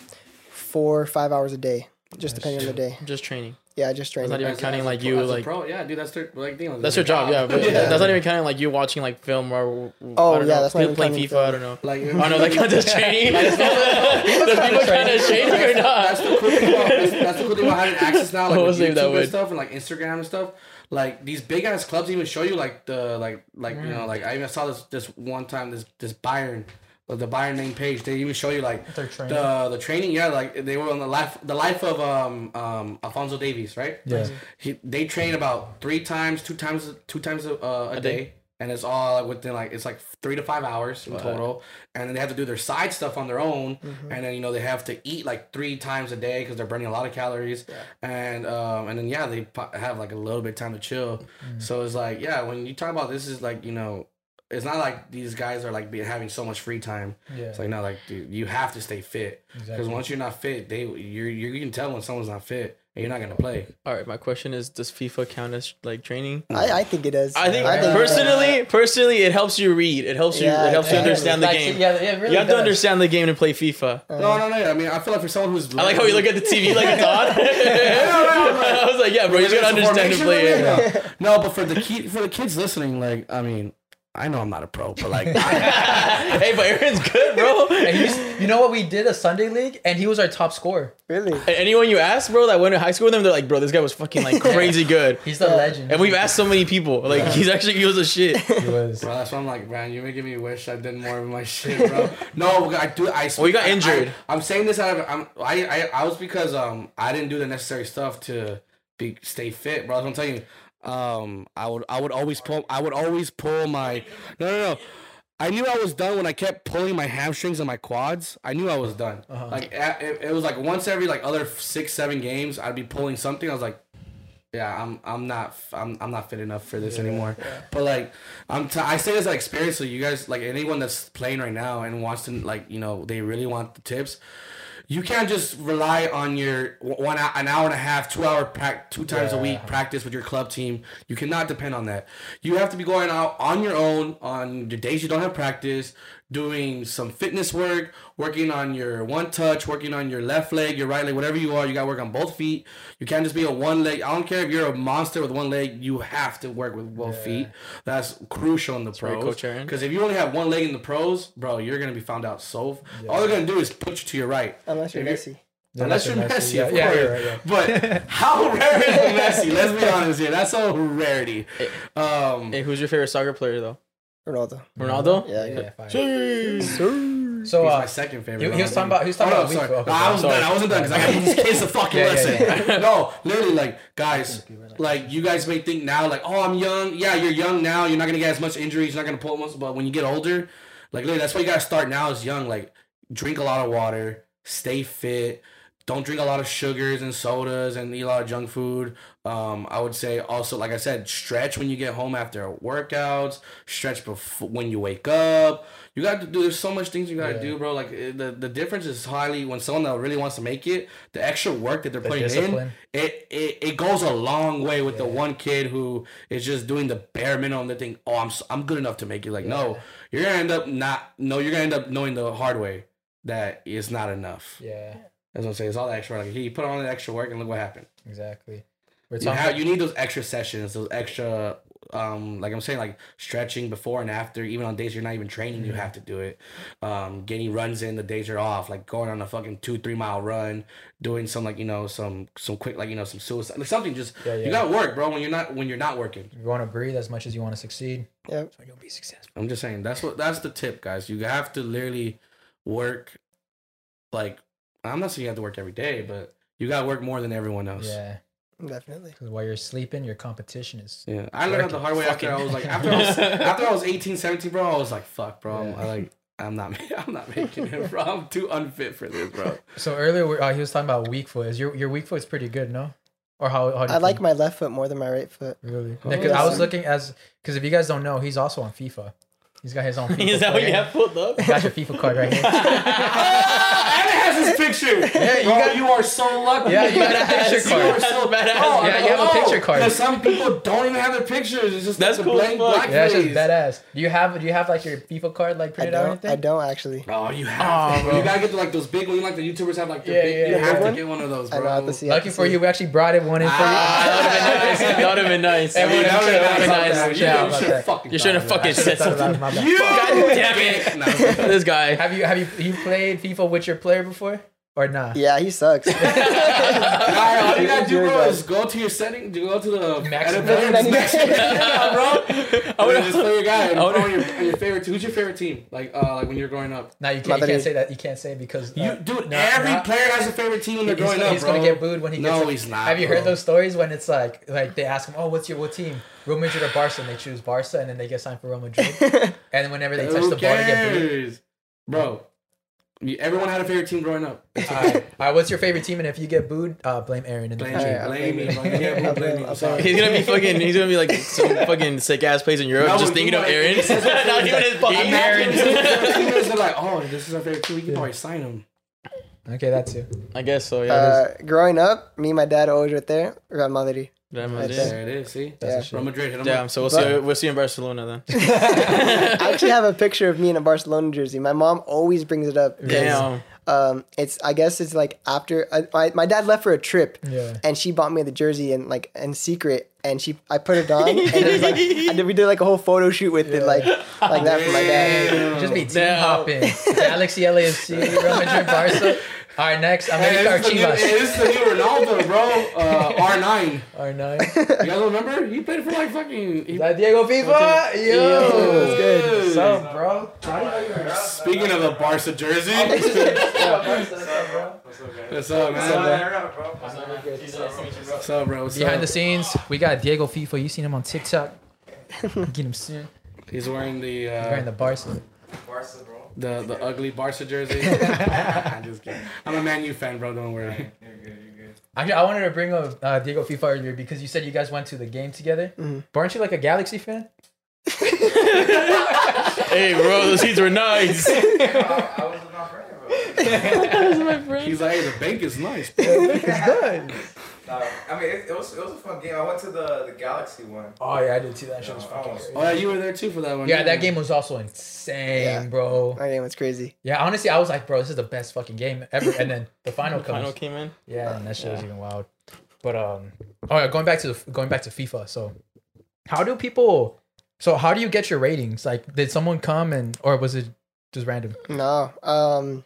four or five hours a day, just depending on the day. Just training. Yeah, just That's training. not even As counting as like pro- you like. pro, yeah, dude, that's their like thing. That's your job, yeah. But Yeah. that's not even counting like you watching like film or. Oh, I don't yeah, know, that's not even playing counting FIFA. I don't know. Like, Oh no, that counts as training. Does FIFA count as training or That's not? the cool thing that's, that's the cool thing about having access now, like We'll with save that YouTube and stuff and like Instagram and stuff. Like these big ass clubs even show you like the like like you know like I even saw this this one time this this Bayern the Bayern main page they even show you like Their training. the the training yeah like they were on the life the life of um um Alphonso Davies right Yeah. he, they train about three times two times two times a, uh, a, A day. day? and it's all within like it's like three to five hours in total and then they have to do their side stuff on their own Mm-hmm. and then you know they have to eat like three times a day because they're burning a lot of calories Yeah. and um and then yeah they have like a little bit of time to chill Mm. so it's like yeah when you talk about this is like you know it's not like these guys are like be, having so much free time Yeah. it's like no like dude you have to stay fit because Exactly. once you're not fit they you're, you're can tell when someone's not fit and you're not gonna play All right, my question is: Does FIFA count as like training? I, I think it is. I think it personally, personally, it helps you read. It helps you. Yeah, it helps you definitely. understand the Like, game. Yeah, it really you have to understand the game to play FIFA. no no no I mean I feel like for someone who's I like how you look at the TV like it's on. I was like, yeah, bro, you just gotta understand to play it. No, but for the kid, for the kids listening, like I mean, I know I'm not a pro, but like, hey, but Aaron's good, bro. And he's, you know what? We did a Sunday league, and he was our top scorer. Really? Anyone you ask, bro, that went to high school with him, they're like, bro, this guy was fucking like crazy good. He's the Yeah. legend. And we've asked so many people, like, he's actually he was a shit. He was. bro, that's why I'm like, man, you're making me wish I did more of my shit, bro. No, I do. I. Well, you got I- injured. I, am saying this out of. I'm. I. I. I was because um I didn't do the necessary stuff to be stay fit, bro. I'm telling you. Um, I would. I would always pull. I would always pull my. No, no, no. I knew I was done when I kept pulling my hamstrings and my quads. I knew I was done. Like it, it was like once every like other six seven games, I'd be pulling something. I was like, yeah, I'm I'm not I'm I'm not fit enough for this anymore. But like I'm t- I say this like experience. So you guys like anyone that's playing right now and wants to like you know they really want the tips. You can't just rely on your one an hour and a half, two hour prac two times a week practice with your club team. You cannot depend on that. You have to be going out on your own on the days you don't have practice, doing some fitness work, working on your one touch, working on your left leg, your right leg, whatever you are. You got to work on both feet. You can't just be a one leg. I don't care if you're a monster with one leg. You have to work with both feet. That's crucial in the right, pros. Coach Aaron. Because if you only have one leg in the pros, bro, you're gonna be found out so. All they're gonna do is put you to your right. Unless you're If you're- Unless you're Messi, Yeah, of yeah, course. right, yeah. But how rare is a Messi? Let's be honest here. That's a rarity. Um, Hey, who's your favorite soccer player though? Ronaldo. Ronaldo? Yeah, Yeah, fine. Jeez. So he's uh, my second favorite. he- he was talking about- he was talking Oh, no, about sorry. week- okay, I was sorry. done. I wasn't done because I got these kids to fucking Yeah, yeah, listen. No, literally, like guys, like you guys may think now, like, oh, I'm young. Yeah, you're young now. You're not gonna get as much injuries. You're not gonna pull much. But when you get older, like, literally, that's why you gotta start now. Is young. Like, drink a lot of water. Stay fit. Don't drink a lot of sugars and sodas and eat a lot of junk food. Um, I would say also, like I said, stretch when you get home after workouts. Stretch before when you wake up. You got to do. There's so much things you got to Yeah. do, bro. Like eh, the the difference is highly when someone that really wants to make it. The extra work that they're The putting in, it, it it goes a long way with the one kid who is just doing the bare minimum. They think, oh, I'm I'm good enough to make it. Like, no, you're gonna end up not. No, you're gonna end up knowing the hard way that it's not enough. yeah, That's what I'm saying. It's all the extra. work. Like he put on the extra work, and look what happened. exactly. We're You, have, you need those extra sessions, those extra, um, like I'm saying, like stretching before and after. Even on days you're not even training, you have to do it. Um, getting runs in the days you're off, like going on a fucking two three mile run, doing some like you know some some quick like you know some suicide, like something. Just Yeah, yeah. you gotta work, bro. When you're not when you're not working. you want to breathe as much as you want to succeed. Yeah, So you'll be successful. I'm just saying that's what that's the tip, guys. You have to literally work. Like I'm not saying you have to work every day, but you gotta work more than everyone else. Yeah, Definitely. because while you're sleeping, your competition is. Yeah, I learned the hard way after I was like after I was after I was 18, 17, bro. I was like, fuck, bro. I'm, Yeah. I like I'm not I'm not making it, bro. I'm too unfit for this, bro. So earlier uh, he was talking about weak foot. Is your your weak foot is pretty good, no? Or how? how do I like feel? my left foot more than my right foot. really. Oh, Yeah, 'cause I was looking as because if you guys don't know, he's also on FIFA. He's got his own. FIFA Is that what you have pulled up? You got your FIFA card right here. And it has his picture. Yeah, you bro, got- you are so lucky. Yeah, you got a picture card. You are so Badass. Bro, Yeah, you have a picture card. Because some people don't even have their pictures. It's just That's like a cool blank black Yeah, it's just badass. Do you have do you have like your FIFA card like I printed out or don't. anything? I don't actually. Oh, you have. Oh, bro. bro. You gotta get the, like those big ones, like the YouTubers have, like the Yeah, big. yeah, you yeah. have Big to one? get one of those, I bro. know. I to see. Lucky for see. you, we actually brought it one in for you. Ah, that would have been nice. That would Everyone have else been should've nice. thought. You should've about fucking You should have thought of fucking that. said Thought about it, something. You God damn it. This guy. Have you have you you played FIFA with your player before or not? Yeah, he sucks. Nah, all you gotta do, You're bro, is go to your setting, go to the Max- edit Max- button, Max- max- yeah, bro. I would've- just play your guy and I your, and your favorite. Who's your favorite team? Like, uh, like when you're growing up. No, you can't. You can't say that. You can't say because uh, You, dude, no, every no. player has a favorite team when they're growing gonna, up, he's bro. gonna get booed when he gets. No, he's not. Have you bro. heard those stories when it's like like they ask him, "Oh, what's your what team?" Real Madrid or Barca, and they choose Barca, and then they get signed for Real Madrid. and then whenever they touch the ball, they get booed. Bro, you- everyone had a favorite team growing up. It's All okay. right, all right, what's your favorite team? And if you get booed, uh, blame Aaron in the Blame future. me, Alright, blame me, bro. You get blame me. I'm sorry. He's gonna be fucking. He's gonna be like some fucking sick ass place in Europe, No, just thinking of know, Aaron. it's- it's- Not even his Fucking. Aaron. Teammates are like, oh, this is our favorite team. We can probably sign him. Okay, that's it. I guess so. Yeah. uh, growing up, me and my dad are always right there. Real Madrid. Damn, right it there. is. There it is. See, That's Yeah. Real Madrid. Hit him Damn. up. So we'll But- see. We'll see you in Barcelona then. I actually have a picture of me in a Barcelona jersey. My mom always brings it up. Damn. Um, it's I guess it's like after I, my my dad left for a trip, Yeah. and she bought me the jersey and like in secret, and she I put it on, and it was like I did, we did like a whole photo shoot with it, like like that for my dad. Just be team Damn. hopping. Galaxy, LAFC, Real Madrid, Barca. All right, next Hey, America this, is the new, Chivas. hey, this is the new Ronaldo, bro. Uh, R9. R9. You guys remember? He played for like fucking. He, Is that Diego FIFA? Yo, Yo, that's good. What's up, bro? Speaking of the Barca jersey, what's up, man? What's up, bro? What's Behind up? the scenes, we got Diego FIFA. You seen him on TikTok. Get him soon. He's wearing the He's wearing uh, the Barca. The the ugly Barca jersey. I'm just kidding. I'm a Man U fan, bro. Don't worry. You're good. You're good. Actually, I wanted to bring up uh, Diego FIFA earlier because you said you guys went to the game together. Mhm. But aren't you like a Galaxy fan? Hey, bro, those seats were nice. That was my friend. He's like, hey, the bank is nice, bro. It's good. Nah, I mean, it, it was it was a fun game. I went to the the Galaxy one. Oh yeah, I did too. That shit was No, fucking. I. Oh yeah, you were there too for that one. Yeah, that game was also insane, Yeah. bro. My game was crazy. Yeah, honestly, I was like, bro, this is the best fucking game ever. And then the final comes. Final came in. Yeah, and that shit was even wild. But um, all right, going back to the, going back to FIFA. So, how do people? So, how do you get your ratings? Like, did someone come and, or was it just random? No, um,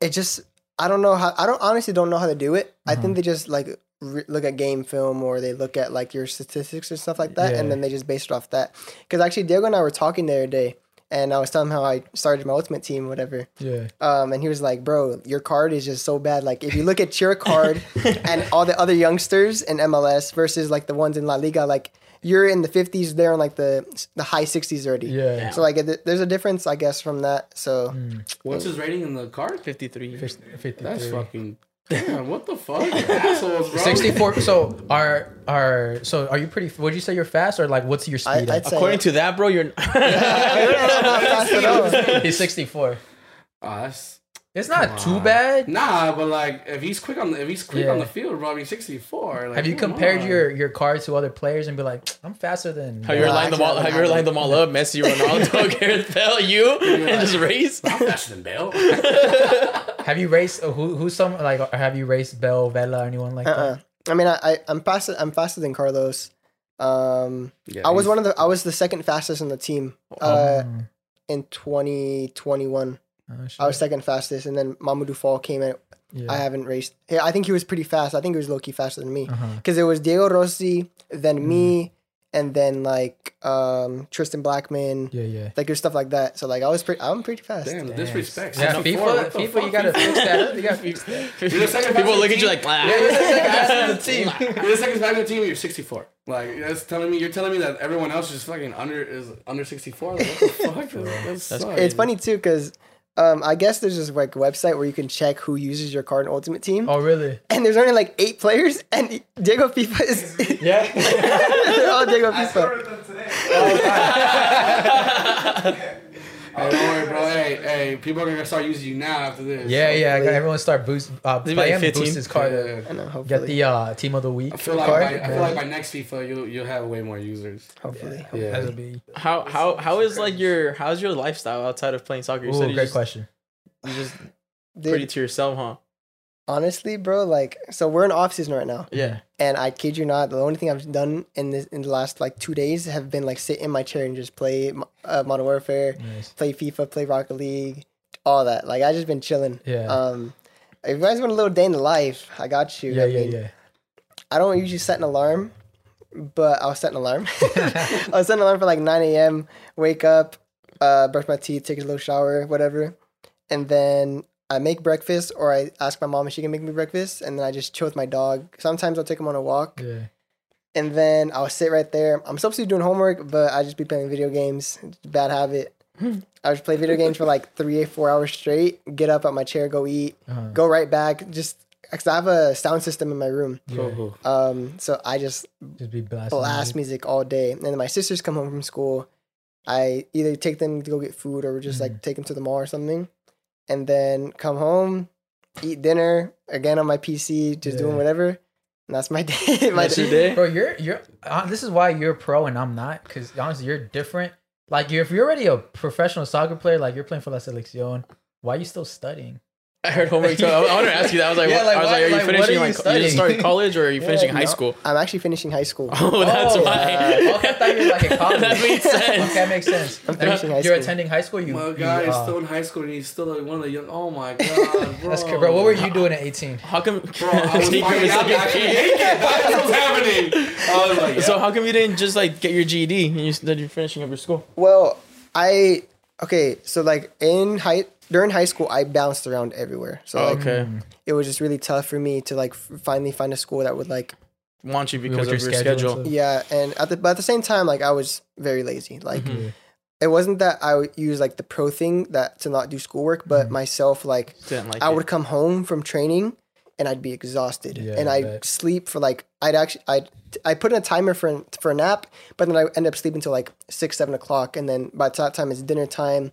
it just I don't know how I don't honestly don't know how to do it. I Mhm. think they just like re- look at game film or they look at like your statistics or stuff like that, Yeah. and then they just base it off that. Because actually, Diego and I were talking the other day, and I was telling him how I started my ultimate team, whatever. Yeah, Um, and he was like, "Bro, your card is just so bad. Like, if you look at your card and all the other youngsters in MLS versus like the ones in La Liga, like you're in the 50s, they're in like the the high 60s already. yeah. So like, there's a difference, I guess, from that. So What's his rating in the card? 53. Fif- 53. That's fucking. Damn, what the fuck, assholes, bro. 64 so are are so are you pretty would you say you're fast or like what's your speed I'd say According to that, bro, you're. not fast at all. he's 64 Ah, that's- it's not too on. bad Nah, but like if he's quick on the if he's quick on the field, bro, I mean 64. Like, have you compared on. your your card to other players and be like i'm faster than Have you ever lined them all? Have you ever lined them all up? Messi, Ronaldo, Gareth Bale, you, and just race. I'm faster than Bale. have you raced uh, who who's some like or have you raced Bale vela or anyone like Uh-uh. I mean, I, I I'm faster. I'm faster than Carlos. Um, Yeah, I was one of the. I was the second fastest in the team. Uh, Oh, in 2021, oh. I was second fastest, and then Mamadou Fall came in. yeah. I haven't raced. Yeah, I think he was pretty fast. I think he was low key faster than me uh-huh. because it was Diego Rossi, then Mm. me, and then like um Tristan Blackman. yeah yeah Like there's stuff like that. So like I was pretty. I'm pretty fast. Damn, the disrespect. yeah 64, FIFA FIFA you gotta fix that you gotta fix that You're the second People fastest look at you like, ah. yeah you're the second fastest in the team You're the second fastest team. You're 64. Like that's telling me you're telling me that everyone else is fucking under is under 64. Like what the fuck? That's, That's sucks. It's funny too because. Um, I guess there's this like website where you can check who uses your card in Ultimate Team, oh really? And there's only like eight players, and Diego FIFA is yeah. They're all Diego I FIFA. scored with them today. Hey, don't worry, bro. Hey, hey, Hey, people are gonna start using you now after this. Yeah, yeah. I got Hopefully. everyone start boost. Uh, Maybe play like him 15. boost his card. Yeah. I know, Get the uh, team of the week I feel like card. by, I feel like by next FIFA you'll you'll have way more users. hopefully. Yeah. That'll be. How how how is like your how's your lifestyle outside of playing soccer? You Ooh, great just, question. you just Dude, pretty to yourself, huh? Honestly, bro, like, so we're in off season right now, Yeah. and I kid you not, the only thing I've done in this in the last like two days have been like sit in my chair and just play uh, Modern Warfare, Nice. play FIFA, play Rocket League, all that. Like, I just been chilling. Yeah. Um, if you guys want a little day in the life, I got you. yeah, I yeah, mean, yeah. I don't usually set an alarm, but I'll set an alarm. I'll set an alarm for like 9 a.m. Wake up, uh, brush my teeth, take a little shower, whatever, and then I make breakfast, or I ask my mom if she can make me breakfast, and then I just chill with my dog. Sometimes I'll take him on a walk, Yeah. and then I'll sit right there. I'm supposed to be doing homework, but I just be playing video games. Bad habit. I just play video games for like three, four hours straight. Get up out my chair, go eat, Uh-huh. go right back. Just because I have a sound system in my room. yeah. Um, so I just Just be blasting. blast music all day. And then my sisters come home from school. I either take them to go get food or just like take them to the mall or something. And then come home, eat dinner again on my PC, just doing whatever. And that's my day. my That's your day. Bro, you're you're. Uh, this is why you're pro and I'm not. Because honestly, you're different. Like, you're, if you're already a professional soccer player, like you're playing for La Selección, why are you still studying? I heard homework. So I I wanted to ask you that. I was like, Yeah, like, I was why- like, are you like, finishing are you like you studying? just started college or are you Yeah, finishing high no, school? I'm actually finishing high school. Oh, that's Oh, why. uh, okay, I thought you were like in college. That makes sense. Okay, that makes sense. I'm finishing high you're school. attending high school. You, My you, guy is uh, still in high school and he's still like one of the young. Oh my god, bro. That's good, bro. What were you doing at 18? How come? Bro, I was He finding out couldn't that I say- could make it. That's what's happening. I was like, yeah. So how come you didn't just like get your GED and you said you're finishing up your school? Well, I okay, so like in high during high school, I bounced around everywhere. So like okay, it was just really tough for me to like finally find a school that would like want you because With of your your schedule schedule. and yeah, and at the but at the same time, like I was very lazy. Like Mhm. it wasn't that I would use like the pro thing that to not do schoolwork, but myself like Didn't like I it. would come home from training and I'd be exhausted Yeah, and I I'd bet. sleep for like I'd actually I'd I put in a timer for for a nap, but then I end up sleeping till like six seven o'clock, and then by that time it's dinner time,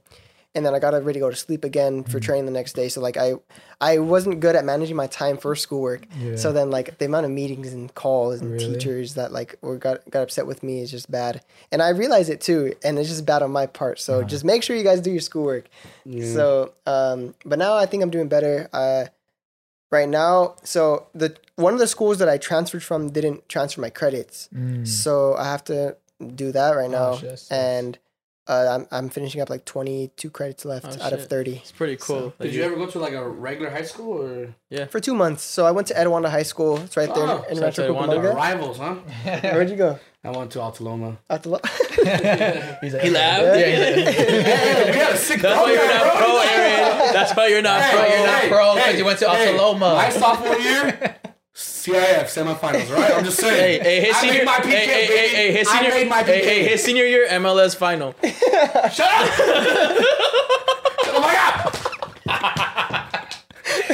and then I gotta ready to go to sleep again for training the next day. So like I I wasn't good at managing my time for schoolwork. Yeah. So then like the amount of meetings and calls and Really? teachers that like were got got upset with me is just bad, and I realize it too, and it's just bad on my part. So Uh-huh. just make sure you guys do your schoolwork. So, um, but now I think I'm doing better. Uh, right now, so the one of the schools that I transferred from didn't transfer my credits, Mm. so I have to do that right now, that sucks. and uh, I'm I'm finishing up like 22 credits left Oh, out of 30 It's pretty cool. that Did you ever go to like a regular high school or Yeah. for two months. So I went to Etiwanda High School. It's right there Oh, in shout out to Rancho Cucamonga. rivals? Huh? Where'd you go? I went to Alta Loma. At the lo- He's like, He laughed. Yeah, Yeah, he's like, Hey, we had a sick That's why you're not pro. Aaron. That's why you're not Hey, pro. you're not hey, pro 'cause hey, you went to hey, Alta Loma. My sophomore year, CIF semifinals, right? I'm just saying. Hey, hey, his I senior, made my PK, hey, hey, hey, baby. hey, his I made my hey, PK. hey, his senior year MLS final. Shut up! oh my god!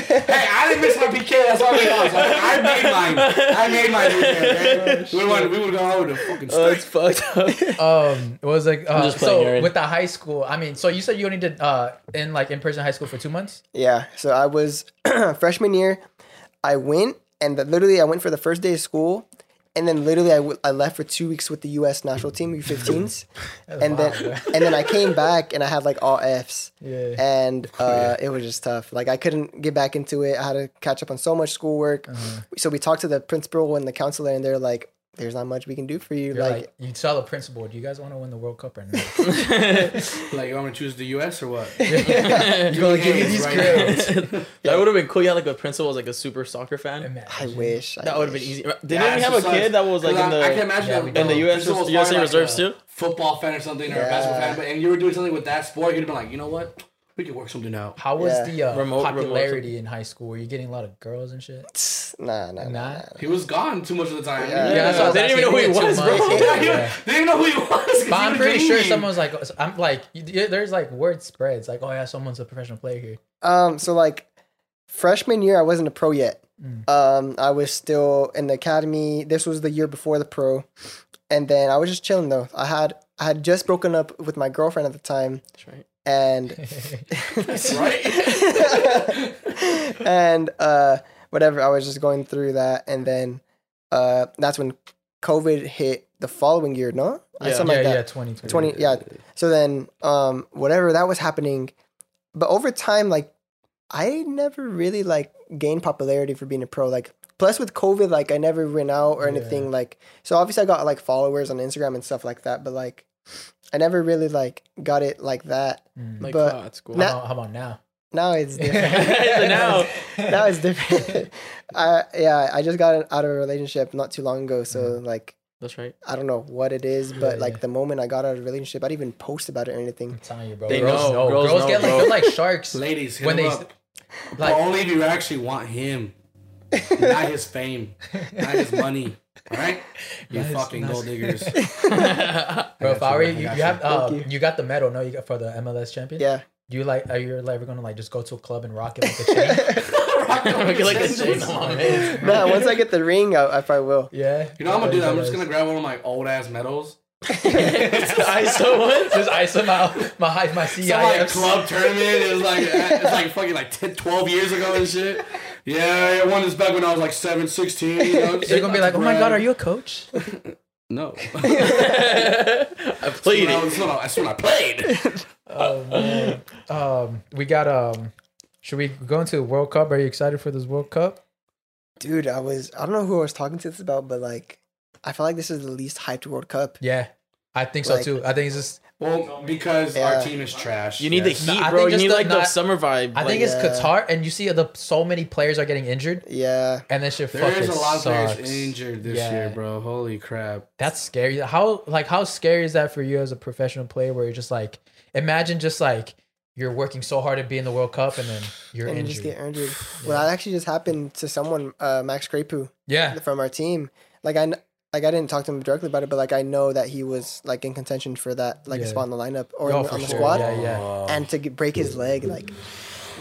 hey, I didn't miss my PK. That's all it was. I made mine. I made mine. Okay? We would we would go out with a fucking Oh, it's fucked up. um, it was like uh, just playing, so with the high school. I mean, so you said you only did uh in like in person high school for two months. Yeah. So I was freshman year. I went and literally I went for the first day of school, and then literally I, w- I left for two weeks with the U.S. national team U15s, and then wild, bro. and then I came back and I had like all Fs, Yeah. and uh, it was just tough. Like I couldn't get back into it. I had to catch up on so much schoolwork. Uh-huh. So we talked to the principal and the counselor, and they're like, "There's not much we can do for you." You're like, like, you tell the principal, do you guys want to win the World Cup or not? Like you want me to choose the US or what? You're gonna give me these Right grades. That would have been cool. You had like a principal was like a super soccer fan. I wish I That would have been wish. easy. Didn't Yeah, we have a sucks. kid that was like in I, I can the imagine Yeah, that In the US principal was USA probably reserves too? Football fan or something or a basketball fan, but and you were doing something with that sport, you'd have been like, you know what? We could work something out. How was Yeah. the uh, Remote- remote popularity in high school? Were you getting a lot of girls and shit? Nah, nah, nah. Nah. nah. He was gone too much of the time. Yeah. Yeah, that's what I was They didn't even know who he was, two bro. months. Yeah, he Yeah. they didn't know who he was. 'cause But I'm was pretty sure leaving. someone's like, I'm like, you- there's like word spreads like, oh yeah, someone's a professional player here. Um, so like freshman year, I wasn't a pro yet. Mm. Um, I was still in the academy. This was the year before the pro, and then I was just chilling though. I had I had just broken up with my girlfriend at the time, That's right. And Right? and uh whatever i was just going through that and then uh that's when covid hit the following year no Yeah. something yeah, like that yeah, 2020. 20 yeah so then um whatever that was happening but over time like i never really like gained popularity for being a pro like plus with covid like i never went out or anything like so obviously i got like followers on instagram and stuff like that but like i never really like got it like that Mm. Like, But oh, that's cool. How, Now- about, how about now? now it's different Now. now it's different i yeah i just got out of a relationship not too long ago so like That's right. i don't know what it is Yeah, but like yeah. the moment i got out of a relationship i didn't even post about it or anything I'm telling you, bro. They girls know. Girls Girls, know, get like they're like sharks. Ladies, hit When him they- up. like- but only if you actually want him, not his fame, not his money. All right, you Not his- fucking not gold diggers. Bro, if I were you, you, got you you. have uh, you. you got the medal, no? You got for the MLS champion. yeah Do you like? Are you ever gonna like just go to a club and rock it like a chain? Look like a chain on no once i get the ring I, I probably will yeah. You know I'm gonna do? That. I'm just gonna grab one of my old ass medals. I still want. just ice them out. My my my Some like club tournament. It was like it's like fucking like 10, 12 years ago and shit. Yeah, I won this back when I was like 7, 16. You know, They're gonna be like, oh my god, are you a coach? No. I played That's it. when I- that's when I played. Oh man. Um, we got um. Should we go into the World Cup? Are you excited for this World Cup? Dude, I was I don't know who I was talking to this about, but like I feel like this is the least hyped World Cup. Yeah, I think so Like- too. I think it's just. Well, because Yeah. our team is trash. You need yes. the No, heat, I bro. think You need the- like the summer vibe. I think like, it's yeah. Qatar, and you see the so many players are getting injured, Yeah. and that shit There fucking is a lot of sucks. players injured this Yeah. year, bro. Holy crap. That's scary. How like how scary is that for you as a professional player? Where you're just like, imagine just like you're working so hard to be in the World Cup, and then you're and you injured. just get injured. Well, that actually just happened to someone, uh, Max Crepeau yeah, from our team. Like I, kn- like I didn't talk to him directly about it, but like I know that he was like in contention for that, like a Yeah. spot in the lineup or Oh, in- for on the sure. squad. Yeah, yeah. Oh. And to get, break his leg, like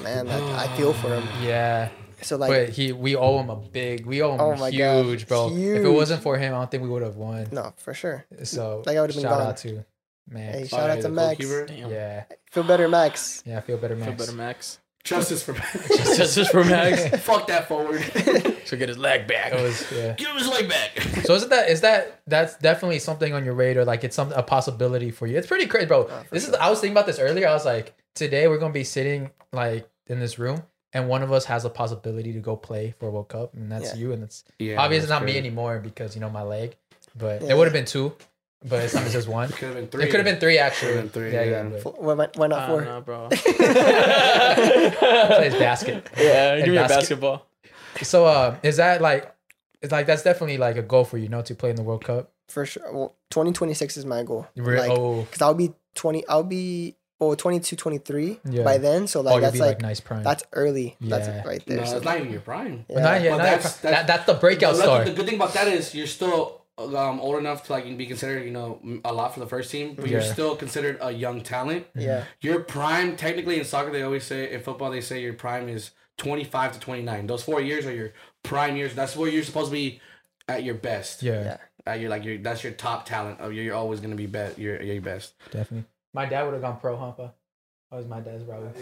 man, like, I feel for him. yeah. So like, but he, we owe him a big. We owe him Oh my God. huge, bro. If it wasn't for him, I don't think we would have won. no, for sure. So Like, I would've been shout gone. out to Max. Hey, Oh, shout out to Max. Yeah, Feel better, Max. yeah. Feel better, Max. Feel better, Max. Justice for Just, just for Max. Fuck that forward. So get his leg back. It was yeah. Give him his leg back. So is it that is that that's definitely something on your radar? Like it's some a possibility for you. It's pretty crazy, bro. Oh, for this is I was thinking about this earlier. I was like, today we're gonna be sitting like in this room, and one of us has a possibility to go play for a World Cup, and that's Yeah. you. And it's Yeah, obviously that's not me anymore because you know my leg. But Yeah. it would have been two, but it's not just one. It Could have been three. It could have been three actually. Been three, yeah, yeah. yeah. Why, why- why not I four? don't know, bro. Plays basket. yeah, And give me basket- basketball. So uh, is that like, it's like that's definitely like a goal for you, you know, to play in the World Cup. For sure. Well, 2026 is my goal. Re- Like, oh, because I'll be 20. I'll be oh 22, 23 Yeah. by then. So oh, like you'll that's be like, like, nice prime. that's early. Yeah. That's right No, there. so, it's not even your prime. yeah. Not yet. Not that's- that's- that, that's the breakout The, star. the good thing about that is you're still um, old enough to like be considered, you know, a lot for the first team, but you're still considered a young talent. yeah. Your prime, technically in soccer, they always say in football they say your prime is 25 to 29. Those four years are your prime years. That's where you're supposed to be at your best. Yeah, Yeah. At your like your that's your top talent. Of you're, you're always gonna be bet. You're, you're your best. definitely. My dad would have gone pro, huh? Pa? That was my dad's brother.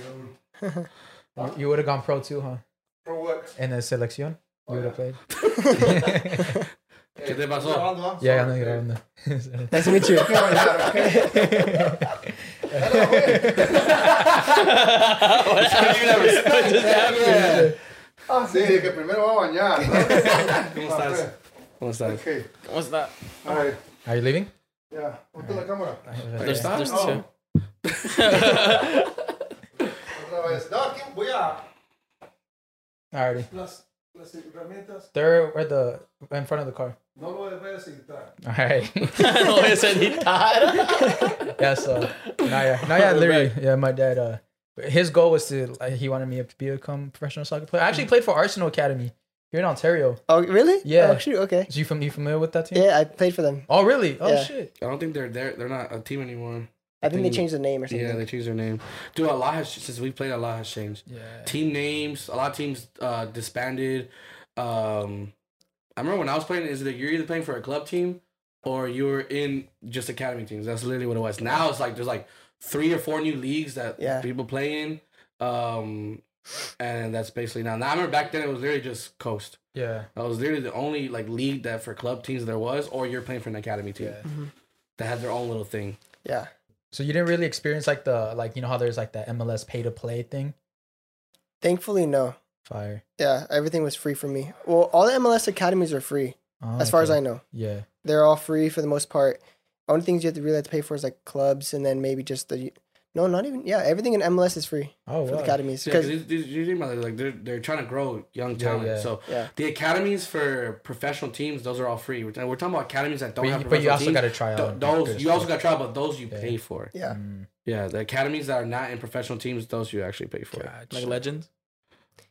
You- You would have gone pro too, huh? For what? In the selección, you would have played. ¿Qué te pasó? yeah, I know you're on the. Nice to meet you. Ah, sí, que primero va a bañar. ¿Cómo estás? ¿Cómo estás? Okay. What's that? All right. Are you leaving? Yeah. Ponte la cámara. There's, está? there's two. Otra vez. No, aquí voy a Alrighty. las, las herramientas. They're at the in front of the car. No lo debes quitar. Alright. no voy a ser editar. yeah, so now yeah, now yeah, literally, yeah. My dad, uh, his goal was to like, he wanted me to become a professional soccer player. I actually played for Arsenal Academy here in Ontario. oh really? Yeah. Oh shoot. Okay. Is you from you familiar with that team? Yeah, I played for them. Oh really? Oh Yeah. shit. I don't think they're there. They're not a team anymore. I think they changed the name or something. Yeah, they changed their name. Dude, a lot has since we played. A lot has changed. Yeah. Team names. A lot of teams uh, disbanded. Um, I remember when I was playing. Is that you're either playing for a club team or you were in just academy teams. That's literally what it was. Now it's like there's like three or four new leagues that Yeah. people play in. Um, and that's basically now. Now I remember back then it was literally just coast. Yeah. That was literally the only like league that for club teams there was, or you're playing for an academy team Yeah. that had their own little thing. Yeah. So you didn't really experience like the like you know how there's like that MLS pay to play thing. Thankfully, no. Fire. Yeah, everything was free for me. Well, all the MLS academies are free, Oh, as far as. I know. Yeah. They're all free for the most part. Only things you have to really have to pay for is like clubs, and then maybe just the. No, not even. Yeah, everything in MLS is free Oh for the academies. Yeah, 'cause Because these- these- you think about it, like they're they're trying to grow young talent. yeah. So Yeah. the academies for professional teams, those are all free. We're, we're talking about academies that don't But have you, but you professional also teams. got to try Th- out. those you also got to try, but those you Yeah. pay for. yeah, Mm, Yeah, the academies that are not in professional teams, those you actually pay for. Like legends.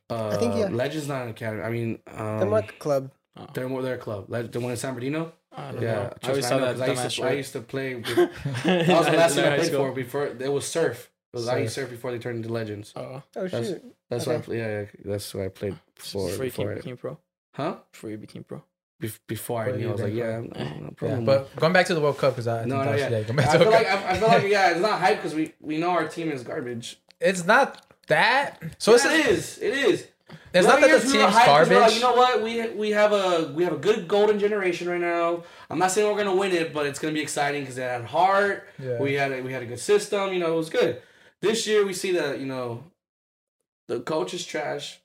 Uh, think, yeah. Legends not an academy. I mean, um, the Mark Club. they're more they're a club. Le- the one in San Bernardino. I Yeah, know. I always saw know, that 'cause I used, to, I used to play. That was the last thing I played school. for before. It was surf. It was I used Surf. surf before they turned into legends. Oh, Oh That's- shoot! That's Okay. what I play. Yeah, yeah, that's what I played before. before you became, I, became pro. huh? Before you became pro. Bef- Before I knew, I was like, became yeah, no, no Yeah, problem. but going back to the World Cup because I, I think no, no, that's yeah. yeah. Going back I to the feel like I, I feel like yeah, it's not hype because we we know our team is garbage. it's not that. So So it is. It is. It's not that the years we were team's hyped 'cause we're garbage. Like, you know what? We we have a we have a good golden generation right now. I'm not saying we're gonna win it, but it's gonna be exciting because they had heart. Yeah. We had a, we had a good system. You know, it was good. This year we see that you know, the coach is trash.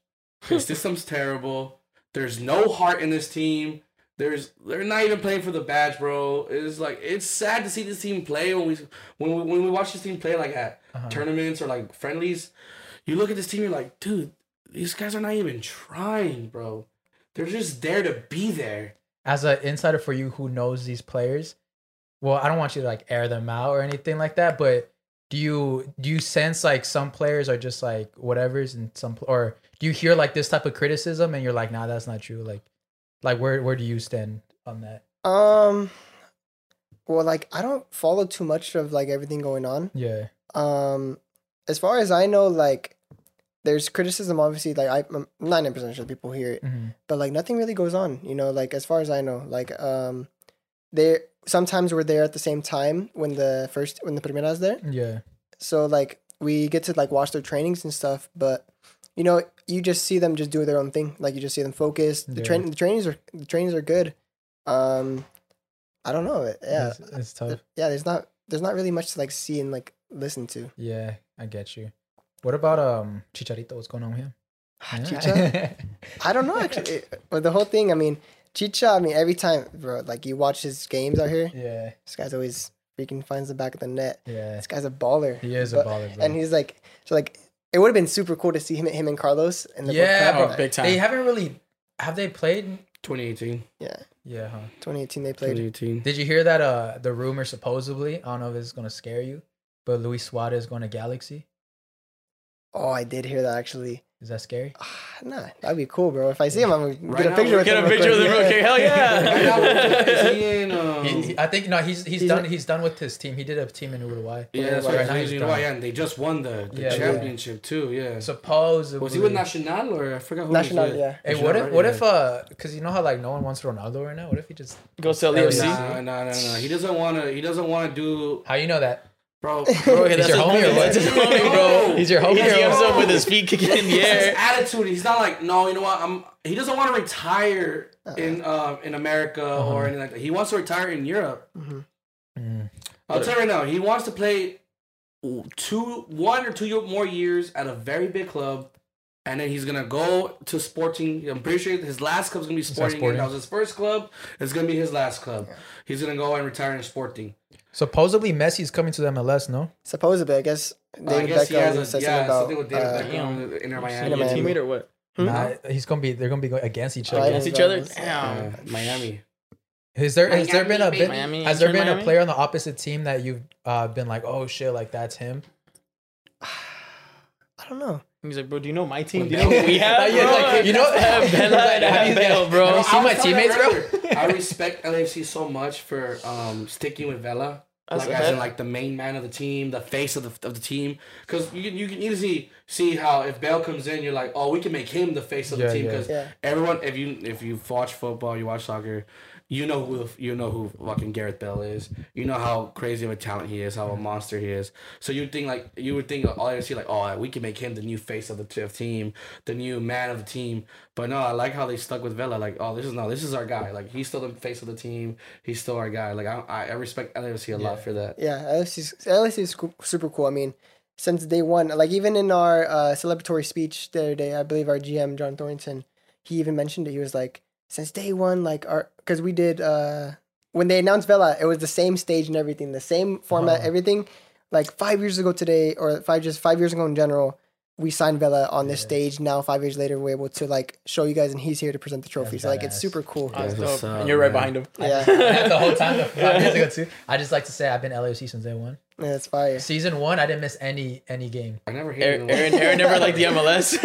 The system's terrible. There's no heart in this team. There's they're not even playing for the badge, bro. It's like it's sad to see this team play when we when we when we watch this team play like at Uh-huh. tournaments or like friendlies. You look at this team, you're like, dude, these guys are not even trying, bro. They're just there to be there. as an insider for you who knows these players, well, I don't want you to like air them out or anything like that, but do you do you sense like some players are just like whatever's and some or do you hear like this type of criticism and you're like, nah, that's not true. Like, like where where do you stand on that? Um, well, like I don't follow too much of like everything going on. Yeah, Um, as far as I know, like there's criticism. Obviously, like I'm ninety percent sure people hear it, Mhm. but like nothing really goes on. You know, like as far as I know, like um, they sometimes we're there at the same time when the first when the primera's there. yeah, So like we get to like watch their trainings and stuff, but you know, you just see them just do their own thing. Like you just see them focused. The Yeah. train the trainings are the trainings are good. Um I don't know. Yeah. it's, it's tough. yeah, there's not there's not really much to like see and like listen to. Yeah, I get you. What about um Chicharito? What's going on with him? Yeah. Chicha? I don't know actually. But the whole thing, I mean, Chicha, I mean, every time, bro, like you watch his games out here, yeah, this guy's always freaking finds the back of the net. yeah. This guy's a baller. He is But- a baller, bro. And he's like, so like, it would have been super cool to see him, him and Carlos in the yeah, Cup. bro. Oh, big time. They haven't really have they played? 2018. Yeah, Yeah, huh? 2018 they played. 2018. Did you hear that? Uh, the rumor supposedly. I don't know if it's gonna scare you, but Luis Suarez going to Galaxy. Oh, I did hear that actually. Is that scary? Ah, nah, that'd be cool, bro. If I see him, I'm gonna Right get a now, picture with Get him. a picture of the quick. rookie. Hell yeah. he in, um, He, he- I think no. He's he's, He's done. in- He's done with his team. He did a team in Uruguay. yeah, that's Right right. now he's you know done. why? Yeah, and they just won the, the Yeah, yeah. championship too. Yeah. Supposedly. was he with Nacional or I forgot who Nacional, he was with? yeah. Hey, what if what if uh, because you know how like no one wants Ronaldo right now. What if he just Goes to LAFC? LAFC. Nah, nah, nah, nah. He doesn't want to. He doesn't want to do, how you know that? Bro. Bro, He's that's your his homie or homie. what? That's homie, bro. He's your homie He or gives up with his feet kicking in the It's his attitude. He's not like, no, you know what? I'm. He doesn't want to retire in uh, in America Uh-huh. or anything like that. He wants to retire in Europe. Mm. I'll tell you right now. He wants to play two, one or two more years at a very big club, and then he's gonna go to Sporting. I'm pretty sure his last club's gonna be Sporting. Sporting. That was his first club. It's gonna be his last club. He's gonna go and retire in Sporting. Supposedly Messi's coming to the MLS. No. Supposedly, I guess I David guess he has Beckham a, said yeah, something about. something with David uh, Beckham, Inter Your Miami. Inter teammate or what? Hmm? Nah, he's gonna be. They're gonna be going against each other. I Against each other? this. Damn. Uh, Miami. Has there has there been a Miami, been, Miami, has there Inter been a player on the opposite team that you've uh, been like, oh shit, like that's him? I don't know. He's like, bro, do you know my team? Do you know what we have? Yeah, bro? like, you know- have Vela and Have you- have have bro. you seen my teammates, bro? Earlier, I respect LAFC so much for um, sticking with Vela. That's like as in like the main man of the team, the face of the of the team. Because you can you can easily see how if Bale comes in, you're like, oh, we can make him the face of Yeah, the team. yeah. Because Yeah. everyone, if you if you watch football, you watch soccer, you know who you know who fucking Gareth Bale is. You know how crazy of a talent he is, how a monster he is. So you think like you would think all I see like oh we can make him the new face of the team, the new man of the team. But no, I like how they stuck with Vela. Like oh this is no this is our guy. Like he's still the face of the team. He's still our guy. Like I I, I respect LAFC a lot Yeah. for that. Yeah, LSC is super cool. I mean, since day one, like even in our uh, celebratory speech the other day, I believe our GM John Thorrington, he even mentioned it. He was like, since day one, like our because we did uh when they announced Vela, it was the same stage and everything, the same format, Oh. everything. Like five years ago today, or five just five years ago in general, we signed Vela on this Yeah. stage. Now five years later, we're able to like show you guys, and he's here to present the trophy. That's So like it's super cool. That's Yeah, what's dope. up, and you're right man? behind him. Yeah, the whole time, five years ago too. I just like to say I've been LAFC since day one. Yeah, it's fire. Season one, I didn't miss any any game. I never hated Aaron, him. Aaron, Aaron never liked the MLS.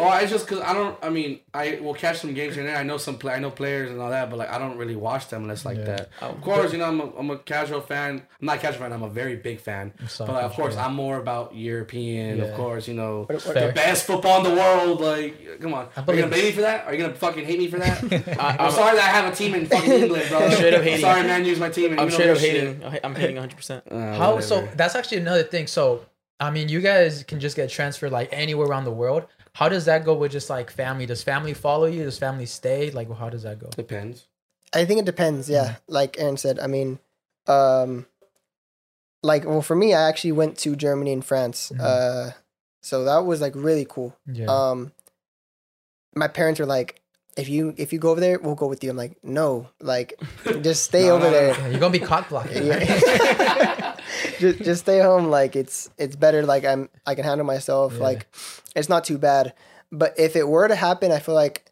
Oh, it's just because I don't. I mean, I will catch some games here and there. I know some play. I know players and all that, but like I don't really watch them unless like Yeah. that. Oh, Of course, you know I'm a, I'm a casual fan. I'm not a casual fan. I'm a very big fan. So But like, of course. I'm more about European. Yeah. Of course, you know What- what- the best football in the world. Like, come on, I are you gonna blame me for that? Are you gonna fucking hate me for that? I, I'm I'm, sorry that I have a team in fucking England, bro. Straight up I'm hating. sorry, man. Use my team. And I'm you know straight up this shit. hating. I'm hating 100. percent Uh, How so? whatever. That's actually another thing. So I mean, you guys can just get transferred like anywhere around the world. How does that go with just like family? Does family follow you? Does family stay? Like, how does that go? depends. I think it depends. Yeah, like Aaron said. I mean, um, like well, for me, I actually went to Germany and France. Mhm. Uh, so that was like really cool. Yeah. Um, my parents were like, "If you if you go over there, we'll go with you." I'm like, "No, like just stay No, over no, no, there." Yeah, you're gonna be cock blocking. Yeah. just, just stay home. Like it's it's better. Like I'm I can handle myself. Yeah. Like it's not too bad. But if it were to happen, I feel like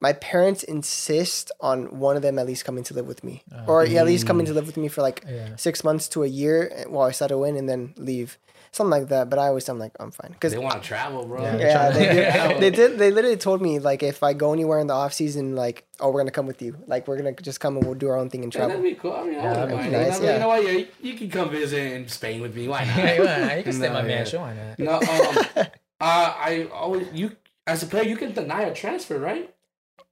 my parents insist on one of them at least coming to live with me, Oh. or at least coming to live with me for like yeah. six months to a year eh, while I settle in and then leave, something like that. But I always I'm like I'm fine because They want to travel, bro. Yeah. yeah, they Yeah. did, they did. They literally told me like if I go anywhere in the off season, like oh we're gonna come with you, like we're gonna just come and we'll do our own thing and Yeah, travel. that'd be cool. I mean, Yeah, I that'd be mind. nice, I yeah. You know what? Yeah, you, you can come visit in Spain with me. Why not? Yeah, you, you can stay No, my yeah. man. Sure, why not? No, um, uh, I always you as a player you can deny a transfer, right?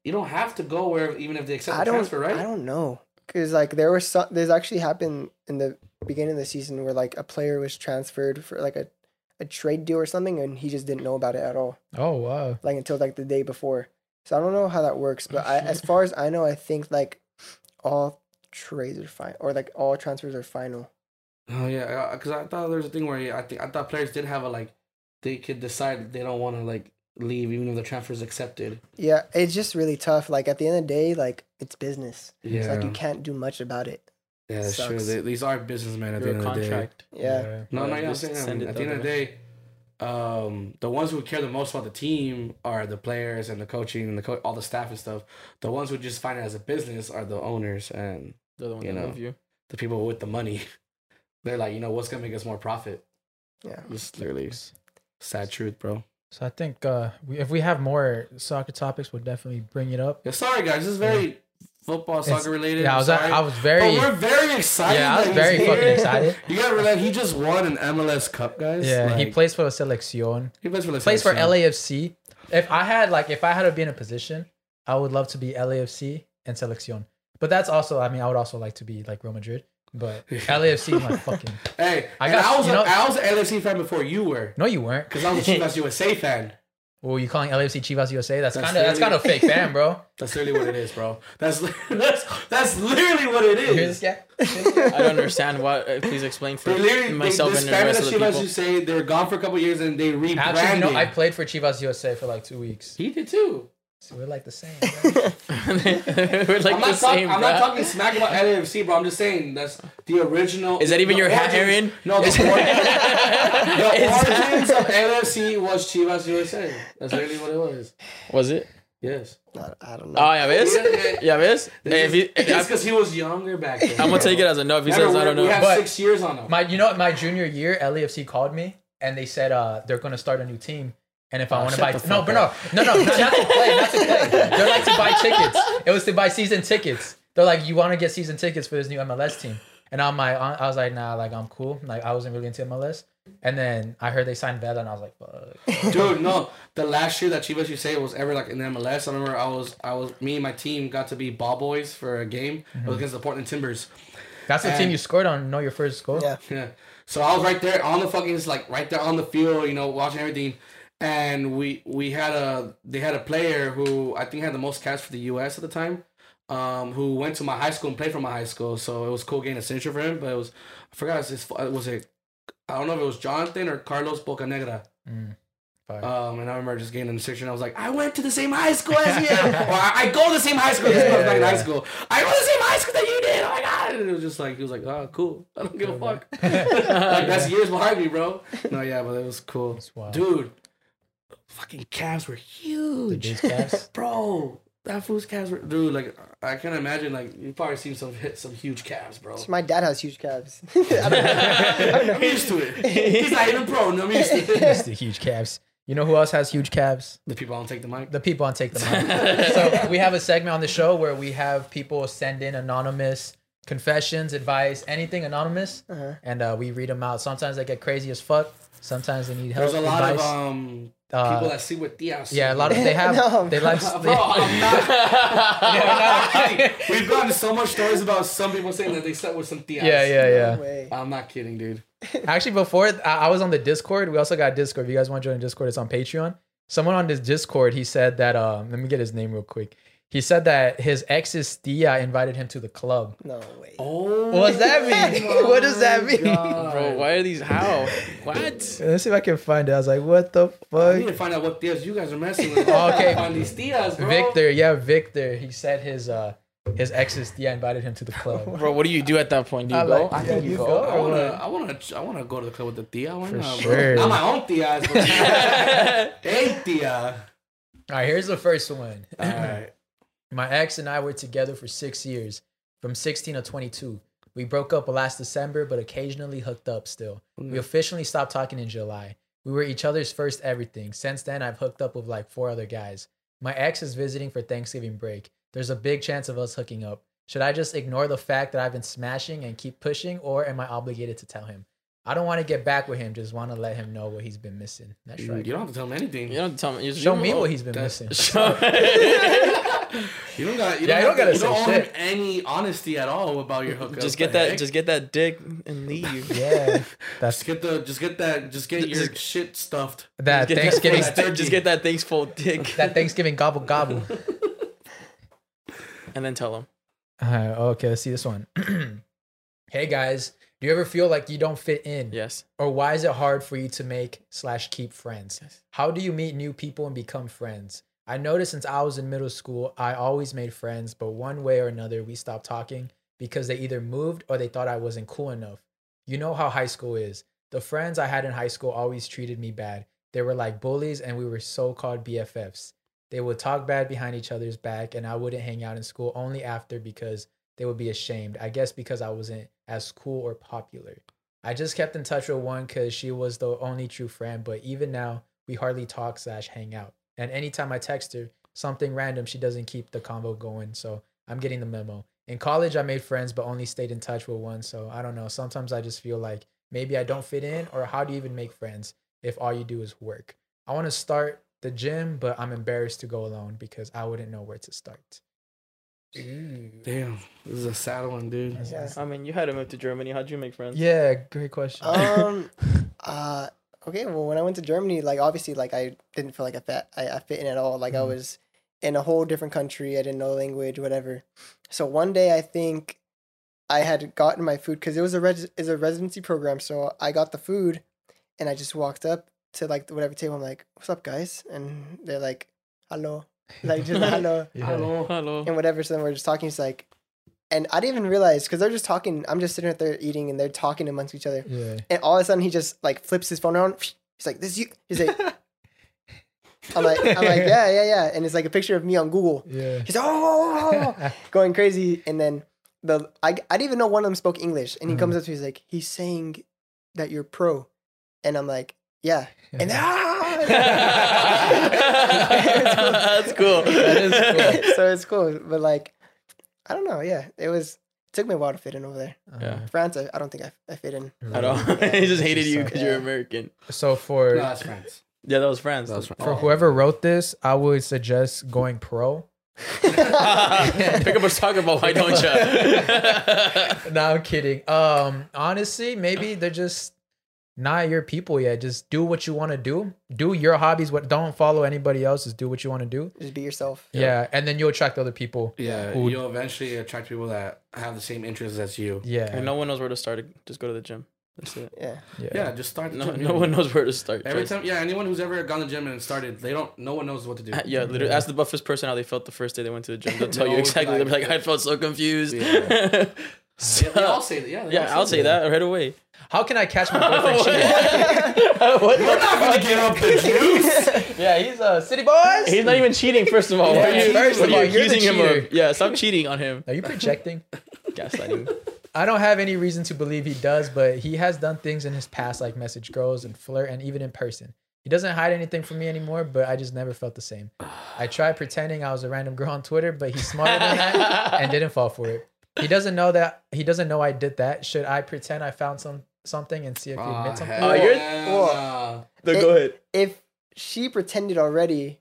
You don't have to go where even if they accept I the don't. transfer, right? I don't know because like there was some. There's actually happened in the beginning of the season where like a player was transferred for like a, a trade deal or something, and he just didn't know about it at all, Oh wow. like until like the day before. So I don't know how that works, but I, as far as I know, I think like all trades are fine, or like all transfers are final. Oh yeah, uh, because I thought there was a thing where I think I thought players did have a like they could decide they don't want to like leave even if the transfer is accepted. Yeah, it's just really tough. Like at the end of the day, like it's business. Yeah, It's like you can't do much about it. yeah, that's true. They, these are businessmen at the Your end of the day. contract. Yeah. No, no, Yeah, yeah, I'm saying send it at the the end of the day, um, the ones who care the most about the team are the players and the coaching and the co- all the staff and stuff. The ones who just find it as a business are the owners and the ones You know. you. the people with the money. They're like, you know, what's gonna make us more profit? Yeah. Just literally sad truth, bro. So I think uh, we, if we have more soccer topics, we'll definitely bring it up. Yeah, sorry guys, this is very football It's- soccer related. Yeah, I was. I was But very we're very excited. yeah I was very fucking here. excited. You gotta realize he just won an MLS Cup, guys. Yeah, he plays for Selección. He plays for the Plays for. LAFC. If I had like if I had to be in a position, I would love to be LAFC and Selección. But that's also I mean I would also like to be like Real Madrid. But LAFC is my fucking Hey, I I got- got. I was, you know- I was an LFC fan before you were, No you weren't. because I was a Chivas USA fan. Well, you calling LAFC Chivas USA? That's That's kind of that's kind of literally- fake fan, bro. That's literally what it is, bro. That's that's that's literally what it is. You hear this guy? I don't understand why. Uh, please explain for They literally myself they and the disbanded rest the of the Chivas people. USA. They were gone for a couple years and they rebranded. Actually, you know, I played for Chivas USA for like two weeks. he did too. So we're like the same. Bro. We're like I'm, the not talk- same, I'm bro. not talking smack about LAFC, bro. I'm just saying that's the original. Is that even the your hat, Aaron? No, the, Is- or- the Is origins of LAFC was Chivas USA. That's literally what it was. Was it? Yes. I don't know. Oh, ya ves? Yeah, Ya ves? Hey, if you, It's I, because he was younger back then. I'm gonna take it as a no. If he Remember, says I don't We know, have But- six years on him. my, you know, what, my junior year, LAFC called me and they said uh they're gonna start a new team. And if I Oh, want to buy, the no, fuck but no, no, no, not, not to play, not to play. They're like to buy tickets. It was to buy season tickets. They're like, you want to get season tickets for this new MLS team. And I'm like, I was like, nah, like I'm cool. Like I wasn't really into MLS. And then I heard they signed Vela, and I was like, fuck. Dude, no. The last year that Chivas USA was ever like in the MLS, I remember I was I was me and my team got to be ball boys for a game It was mm-hmm. against the Portland Timbers. That's the team you scored on. Know your first goal. Yeah. Yeah. So I was right there on the fucking like right there on the field, you know, watching everything. And we we had a they had a player who I think had the most caps for the US at the time. Um, who went to my high school and played for my high school, so it was cool getting a signature for him. But it was I forgot his was it I don't know if it was Jonathan or Carlos Bocanegra. Mm. Um, and I remember just getting in the section. I was like, I went to the same high school as you, or I, I go to the same high school. This Yeah, was back in yeah. high school. I go to the same high school that you did. Oh my god! And it was just like he was like, oh, cool. I don't give a fuck. like that's years behind me, bro. No, yeah, but it was cool, dude. Fucking calves were huge, dude's calves? bro. That fool's calves were, dude. Like I can't imagine. Like you probably seen some hit some huge calves, bro. My dad has huge calves. I don't know. I don't know. I'm used to it. He's not even pro. and I'm used to it. It's the huge calves. You know who else has huge calves? The people don't take the mic. The people on Take the Mic. so we have a segment on the show where we have people send in anonymous confessions, advice, anything anonymous, Uh-huh. and uh, we read them out. Sometimes they get crazy as fuck. Sometimes they need help. There's a lot advice. of um Uh, people that see with Diaz. yeah, a lot of they have No. they like Bro, I'm not. I'm not kidding. We've gotten so much stories about some people saying that they slept with some Diaz. yeah yeah yeah. No. I'm not kidding, dude. Actually, before I, I was on the Discord. We also got Discord. If you guys want to join Discord, it's on Patreon. Someone on this Discord, he said that. Um, let me get his name real quick. He said that his ex's Tia invited him to the club. No way. Oh, What does that mean? what does that mean? Bro, why are these? How? What? Let's see if I can find it. I was like, what the fuck? I need to find out what Diaz you guys are messing with. Okay. Find these Diaz, bro. Victor, yeah, Victor. He said his uh his ex's Tia invited him to the club. Bro, what do you do at that point? Do you I go? like- I yeah, think you you go. go. I wanna. I wanna, I wanna go to the club with the Tia. Why For not, sure. bro? Not my own Diaz, but hey, Tia. All right, here's the first one. All right. My ex and I were together for six years, from 16 to 22. We broke up last December, but occasionally hooked up still. We officially stopped talking in July. We were each other's first everything. Since then, I've hooked up with like four other guys. My ex is visiting for Thanksgiving break. There's a big chance of us hooking up. Should I just ignore the fact that I've been smashing and keep pushing, or am I obligated to tell him? I don't want to get back with him, just want to let him know what he's been missing. That's You right. You don't have to tell him anything. You don't have to tell me. Just Show me what he's been That's- missing. Show- You don't got. You Yeah, don't, you don't gotta you say don't owe him shit. any honesty at all about your hookup. just get that. heck? Just get that dick and leave. yeah, that's Just get the. Just get that. Just get your Just- shit stuffed. that Just Thanksgiving. That, turkey. just get that thankful dick, that Thanksgiving gobble gobble. and then tell him. Uh, okay, let's see this one. hey guys, do you ever feel like you don't fit in? Yes. Or why is it hard for you to make slash keep friends? Yes. How do you meet new people and become friends? I noticed since I was in middle school, I always made friends, but one way or another, we stopped talking because they either moved or they thought I wasn't cool enough. You know how high school is. The friends I had in high school always treated me bad. They were like bullies, and we were so called BFFs. They would talk bad behind each other's back, and I wouldn't hang out in school only after because they would be ashamed. I guess because I wasn't as cool or popular. I just kept in touch with one because she was the only true friend, but even now, we hardly talk slash hang out. And anytime I text her something random, she doesn't keep the convo going. So I'm getting the memo. In college, I made friends, but only stayed in touch with one. So I don't know. Sometimes I just feel like maybe I don't fit in, or how do you even make friends if all you do is work? I want to start the gym, but I'm embarrassed to go alone because I wouldn't know where to start. Damn, this is a sad one, dude. Yeah. I mean, you had to move to Germany. How'd you make friends? Yeah, great question. Um. uh. Okay. Well, when I went to Germany, like obviously, like I didn't feel like I fit. I, I fit in at all. Like I Mhm. was in a whole different country. I didn't know the language, whatever. So one day, I think I had gotten my food because it was a res- is a residency program. So I got the food, and I just walked up to like whatever table. I'm like, "What's up, guys?" And they're like, "Hello," like just hello Yeah. Hello. Hello. and whatever. So then we're just talking. It's like, and I didn't even realize because they're just talking. I'm just sitting right there eating, and they're talking amongst each other. Yeah. And all of a sudden, he just like flips his phone around. He's like, "This is you." He's like, "I'm like, I'm like, yeah, yeah, yeah." And it's like a picture of me on Google. Yeah. He's like, "Oh," going crazy. And then the I, I didn't even know one of them spoke English. And he comes mm. up to me. He's like, "He's saying that you're pro," and I'm like, "Yeah." And then, ah! That's cool. That is cool. so it's cool. But like, I don't know. Yeah, it was It took me a while to fit in over there. Uh, Yeah. France, I, I don't think I, I fit in. At all. really. he just hated you suck. because you're American. So for No, that's friends. Yeah, that was friends. That was friends. for whoever wrote this, I would suggest going pro. Pick up a soccer ball, why don't you? no, I'm kidding. Um, honestly, maybe they're just not your people yet. Just do what you want to do. Do your hobbies. What don't follow anybody else. Just do what you want to do. Just be yourself. Yeah. and then you'll attract other people. Yeah, Who- you'll eventually attract people that have the same interests as you. Yeah, and no one knows where to start. Just go to the gym. That's it. Yeah. yeah, Yeah, just start. No, gym, no one knows where to start. Every trust. time, yeah, anyone who's ever gone to the gym and started, they don't. No one knows what to do. Uh, Yeah, literally. Ask the buffest person how they felt the first day they went to the gym. They'll tell you exactly. They'll be like- like, I felt so confused. Yeah. Uh, so- Yeah, they all say that. Yeah, they all yeah, I'll say that right away. How can I catch my boyfriend cheating? what We're not gonna get up the juice. yeah, he's a city boys. He's not even cheating. First of all, Yeah, are you, first of all, you you're the accusing him of? Yeah, stop cheating on him. Are you projecting? Gaslighting. I don't have any reason to believe he does, but he has done things in his past like message girls and flirt and even in person. He doesn't hide anything from me anymore, but I just never felt the same. I tried pretending I was a random girl on Twitter, but he's smarter than that and didn't fall for it. He doesn't know that he doesn't know I did that. Should I pretend I found some something and see if he Ah, admits something? Oh, you're- hell No, It- go ahead. If she pretended already,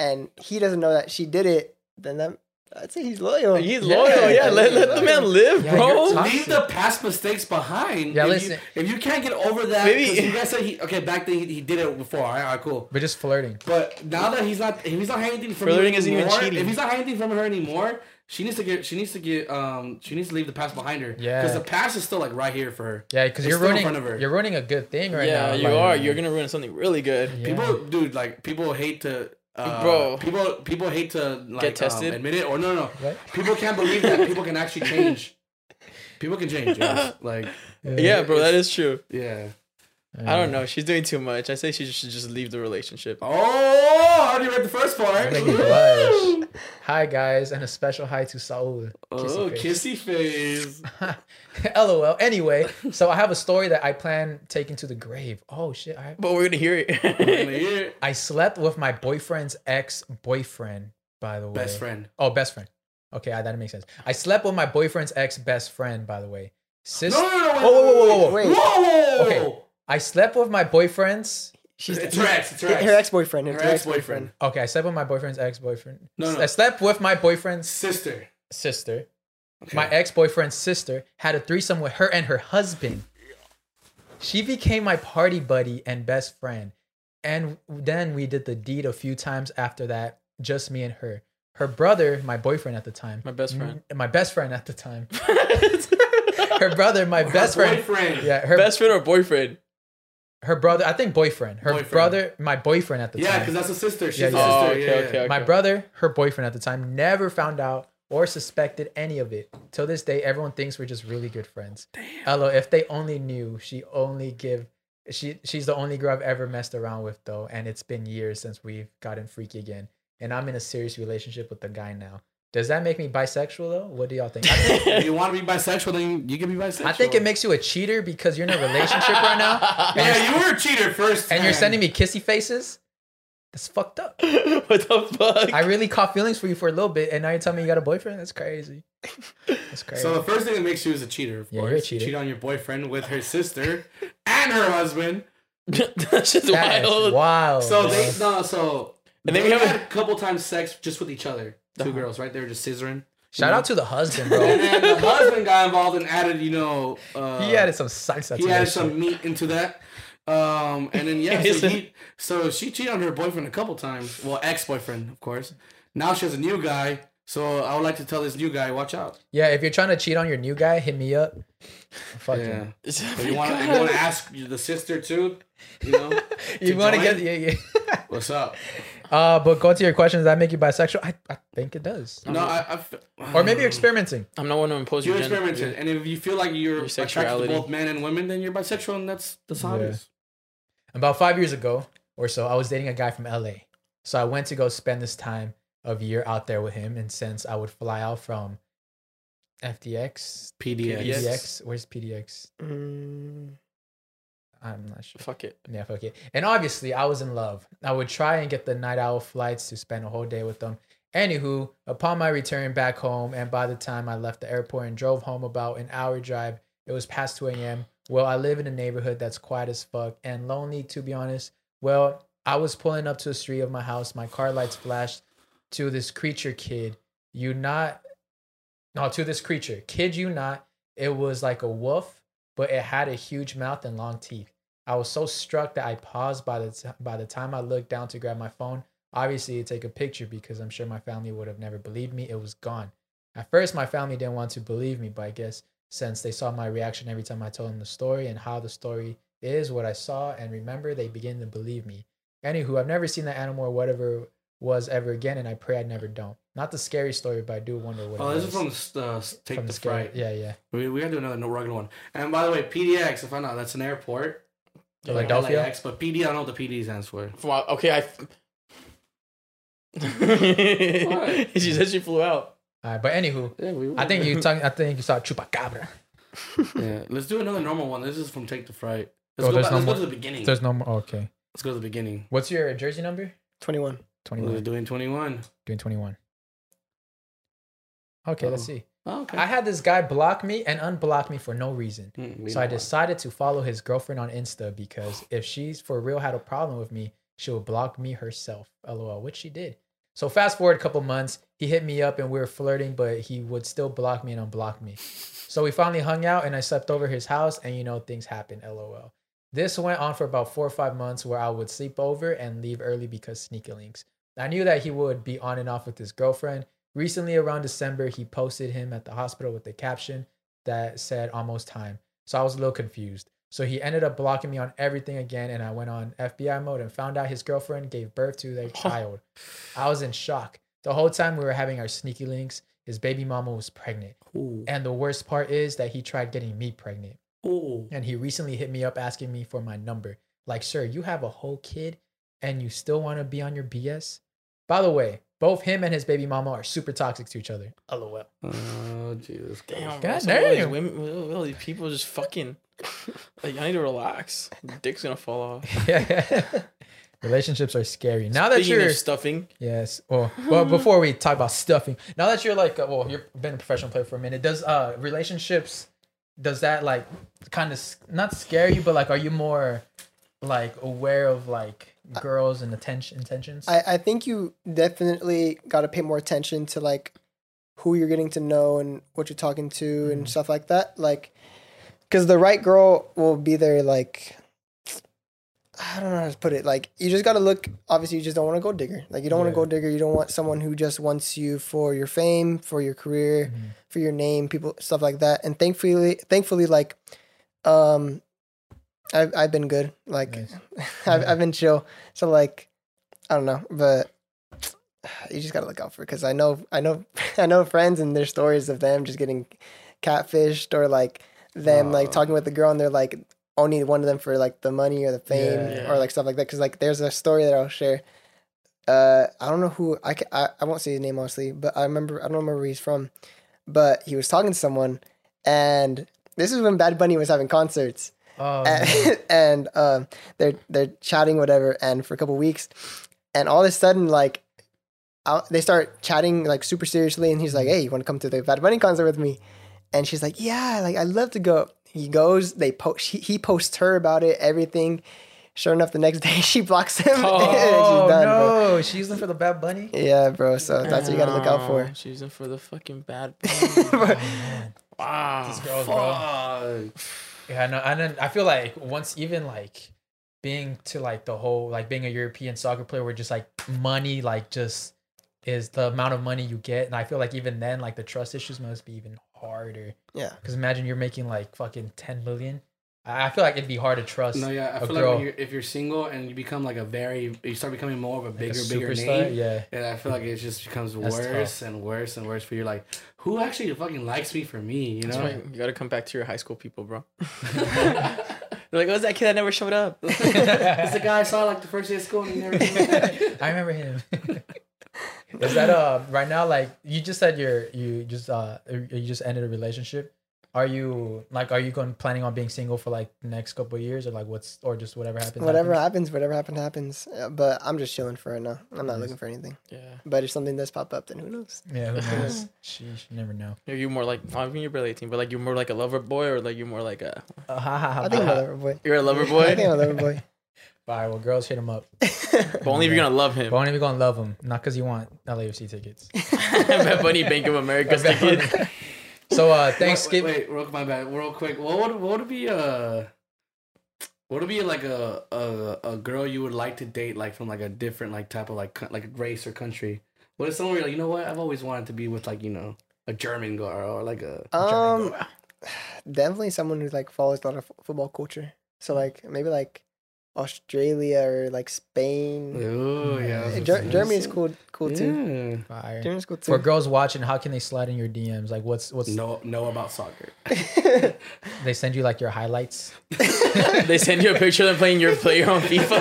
and he doesn't know that she did it, then that I'd say he's loyal. He's Yeah. loyal. Yeah, let, let the man live, Yeah, bro. you're nah. toxic. Leave the past mistakes behind. Yeah, if listen. You, if you can't get over that, Maybe- Maybe you guys said he okay back then he, he did it before. All right, all right, cool. But just flirting. But now that he's not, if he's not hiding anything from Flirting her isn't even cheating. if he's not hiding anything from her anymore, she needs to get, she needs to get, um, she needs to leave the past behind her. Yeah. because the past is still like right here for her. Yeah, because you're still in ruining front of her. you're ruining a good thing right yeah, now. you like- are. You're gonna ruin something really good. Yeah. People, dude, like people hate to, uh, Bro. people, people hate to like get tested? Um, admit it or no, no, no. What? People can't believe that people can actually change. People can change. Yes. Like, Yeah, bro, that is true. yeah. I don't uh, know. She's doing too much. I say she should just leave the relationship. Oh, I already read the first part. Make me blush. Hi guys, and a special hi to Saul. Oh, Kissy face. kissy face. LOL. Anyway, so I have a story that I plan taking to the grave. Oh shit! I, But we're gonna hear it. I slept with my boyfriend's ex boyfriend. By the way, Best friend. Oh, best friend. Okay, I, that makes sense. I slept with my boyfriend's ex best friend. By the way, sis. No, no, no, wait, Whoa, whoa, whoa, whoa, whoa. Wait. Whoa! Okay. I slept with my boyfriend's. She's It's her ex. It's her ex. her ex boyfriend. Her Her ex ex boyfriend. boyfriend. Okay, I slept with my boyfriend's ex boyfriend. No, no. I slept with my boyfriend's Sister. sister. Okay. My ex boyfriend's sister had a threesome with her and her husband. She became my party buddy and best friend. And then we did the deed a few times after that, just me and her. Her brother, my boyfriend at the time, My best friend. m- my best friend at the time. Her brother, my Her best friend. Boyfriend. Yeah, her Best friend or boyfriend? Her brother, I think boyfriend. Her Boyfriend. brother, my boyfriend at the Yeah, time. Yeah, because that's a sister. She's Yeah, a yeah. sister. Oh, okay, yeah. okay, okay. My brother, her boyfriend at the time, never found out or suspected any of it. Till this day, everyone thinks we're just really good friends. Damn. LO, if they only knew, she only give she she's the only girl I've ever messed around with though, and it's been years since we've gotten freaky again. And I'm in a serious relationship with the guy now. Does that make me bisexual though? What do y'all think? I think, If you want to be bisexual, then you can be bisexual. I think it makes you a cheater because you're in a relationship right now, Yeah, you were a cheater first. and you're sending me kissy faces. That's fucked up. what the fuck? I really caught feelings for you for a little bit, and now you're telling me you got a boyfriend. That's crazy. That's crazy. So the first thing that makes you is a cheater. Of Yeah, course. you're a cheater. Cheat on your boyfriend with her sister and her husband. That's just That's wild. wild. So bro. they no. So And then we have a- had a couple times sex just with each other. 2 Uh-huh. girls, right? They were just scissoring. shout out to the husband, And bro. then the husband got involved and added, you know, uh, he added some salsa. he to added some shit. meat into that. Um, and then yeah, so, he, so she cheated on her boyfriend a couple times. Well, ex boyfriend, of course. Now she has a new guy. So I would like to tell this new guy, watch out. Yeah, if you're trying to cheat on your new guy, hit me up. Fuck Yeah. yeah. So you want to you ask the sister too? You know, You To want to get yeah yeah. what's up? Uh, but go to your question. Does that make you bisexual? I, I think it does. No, I, I f- Or maybe you're experimenting. I'm not one to impose you're your gender. experimenting, and if you feel like you're, Your attracted to sexuality. both men and women, then you're bisexual, and that's that's Yeah. obvious. About five years ago or so, I was dating a guy from LA. So I went to go spend this time of year out there with him. And since I would fly out from FDX, PDX. PDX. PDX, where's PDX? Mm, I'm not sure. Fuck it. Yeah, fuck it. And obviously, I was in love. I would try and get the night owl flights to spend a whole day with them. Anywho, upon my return back home, and by the time I left the airport and drove home about an hour drive, it was past 2 a.m. Well, I live in a neighborhood that's quiet as fuck and lonely, to be honest. Well, I was pulling up to the street of my house. My car lights flashed to this creature kid. You not, no, to this creature. Kid you not, it was like a wolf, but it had a huge mouth and long teeth. I was so struck that I paused by the t- by the time I looked down to grab my phone. Obviously, to take a picture because I'm sure my family would have never believed me. It was gone. At first, my family didn't want to believe me, but I guess since they saw my reaction every time I told them the story and how the story is, what I saw, and remember, they begin to believe me. Anywho, I've never seen that animal or whatever was ever again, and I pray I never don't. Not the scary story, but I do wonder what. Oh, it this is from the uh, Take From the, scary- Fright. Yeah, yeah. We, we gotta do another no regular one. And by the way, PDX, if I know, that's an airport. Like Philadelphia? LAX, but PD, I don't know what the PD stands for. Wow, okay, I. she said she flew out. All right, but anywho, Yeah, we, I think you talking. I think you saw chupacabra. Yeah, let's do another normal one. This is from Take the Fright. Let's, Oh, go, there's back, no let's go to the beginning. There's no more. Oh, okay. Let's go to the beginning. What's your jersey number? 21. We're doing 21. Doing 21. Okay, let's Oh. see. Oh, okay. I had this guy block me and unblock me for no reason. Mm, So I decided to follow his girlfriend on Insta because if she's for real had a problem with me, she would block me herself. LOL, which she did. So fast forward a couple months, he hit me up and we were flirting, but he would still block me and unblock me. So we finally hung out and I slept over his house and you know things happen. LOL. This went on for about four or five months where I would sleep over and leave early because sneaky links. I knew that he would be on and off with his girlfriend. Recently, around December, he posted him at the hospital with a caption that said almost time. So I was a little confused. So he ended up blocking me on everything again, and I went on FBI mode and found out his girlfriend gave birth to their child. I was in shock. The whole time we were having our sneaky links, his baby mama was pregnant. Ooh. And the worst part is that he tried getting me pregnant. Ooh. And he recently hit me up asking me for my number. Like, sir, you have a whole kid and you still want to be on your BS? By the way, both him and his baby mama are super toxic to each other. LOL. Oh, Jesus. Damn, God bro, these damn. women, all these people just fucking. Like, I need to relax. Dick's gonna fall off. Yeah. Relationships are scary. Now that Speaking you're of stuffing, yes, well, well, before we talk about stuffing, now that you're like, uh, well, you've been a professional player for a minute. Does uh relationships, does that like kind of not scare you, but like, are you more like aware of like girls and attention intentions? I, I think you definitely got to pay more attention to like who you're getting to know and what you're talking to and stuff like that. Like, because the right girl will be there. Like, I don't know how to put it. Like, you just got to look. Obviously, you just don't want to go digger. Like, you don't want to go digger. You don't want someone who just wants you for your fame, for your career, Mhm. for your name, people stuff like that. And thankfully, thankfully, like, um, I've I've been good. Like, Nice. I've I've been chill. So like, I don't know, but you just gotta look out for because I know I know I know friends and their stories of them just getting catfished or like them like talking with the girl and they're like only one of them for like the money or the fame Yeah. or like stuff like that. Because like there's a story that I'll share. Uh, I don't know who I, ca- I I won't say his name honestly, but I remember I don't remember where he's from, but he was talking to someone, and this is when Bad Bunny was having concerts oh, no. and, and um, they're they're chatting whatever, and for a couple weeks, and all of a sudden like, out, they start chatting like super seriously, and he's like, "Hey, you want to come to the Bad Bunny concert with me?" And she's like, "Yeah, like I'd love to go." He goes. They post. He, he posts her about it, everything. Sure enough, the next day she blocks him. and Oh she's done, bro. no, she's using for the Bad Bunny. Yeah, bro. So that's what you gotta look out for. Oh, She's in for the fucking bad. Oh, man. wow. These girls, bro. Fuck. Yeah, no, and then I feel like once even like being to like the whole like being a European soccer player, where just like money like just is the amount of money you get, and I feel like even then like the trust issues must be even harder. Yeah. Because imagine you're making like fucking ten million. I I feel like it'd be hard to trust. No, yeah, I a feel girl. like when you're, if you're single and you become like a very, you start becoming more of a like a bigger, bigger name. Yeah. And I feel like it just becomes That's worse and worse and worse for you. Like, who actually fucking likes me for me? You That's know? why you gotta come back to your high school people, bro. They're like, "What's that kid that never showed up?" It's the guy I saw like the first day of school and he never came back. I remember him. Is that uh right now like you just said you're you just uh you just ended a relationship? Are you like are you going planning on being single for like the next couple of years or like what's or just whatever happens? Whatever happens? happens, whatever happens, happens. Uh, but I'm just chilling for right now. I'm not Nice. looking for anything. Yeah. But if something does pop up, then who knows? Yeah, who knows? Sheesh, you never know. Are you more like? I mean, you're barely 18, but like you're more like a lover boy, or like you're more like a. Uh, ha, ha, ha, I think I'm ha. a lover boy. You're a lover I think boy, I'm a lover boy. All right, well, girls hit him up. but only if you're gonna love him. But only if you're gonna love him, not because you want LAFC tickets. Bad Bunny Bank of America Bad Bunny. ticket. So uh, Wait, Thanksgiving. Wait, wait, real, my bad. Real quick. What would what would be uh what would be like a, a a girl you would like to date like from like a different like type of like like race or country? What is someone where like, you know what? I've always wanted to be with like, you know, a German girl or like a Um, definitely someone who like follows a lot of f- football culture. So like maybe like Australia or like Spain. Oh yeah. Ger- Germany is cool, cool too. Yeah. Fire. Germany's cool too. For girls watching, how can they slide in your DMs? Like, what's what's Know know about soccer. they send you like your highlights? they send you a picture of them playing your player on FIFA.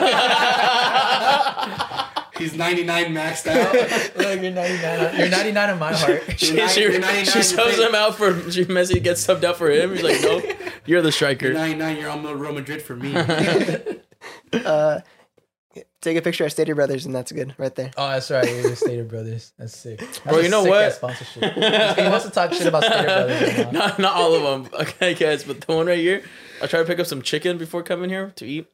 He's 99 maxed out. Look, you're 99. You're 99 in my heart. she You're she, nine- you're 99, she subs him out for she Messi gets subbed out for him. He's like, no, you're the You're striker. 99, you're on Real Madrid for me. Uh, take a picture of Stater Brothers and that's good right there. Oh, that's right. You're the Stater Brothers. That's sick. That's Bro, you know sick-ass what? Sponsorship. he wants to talk shit about Stater Brothers. right not not all of them. Okay, guys, but the one right here. I tried to pick up some chicken before coming here to eat.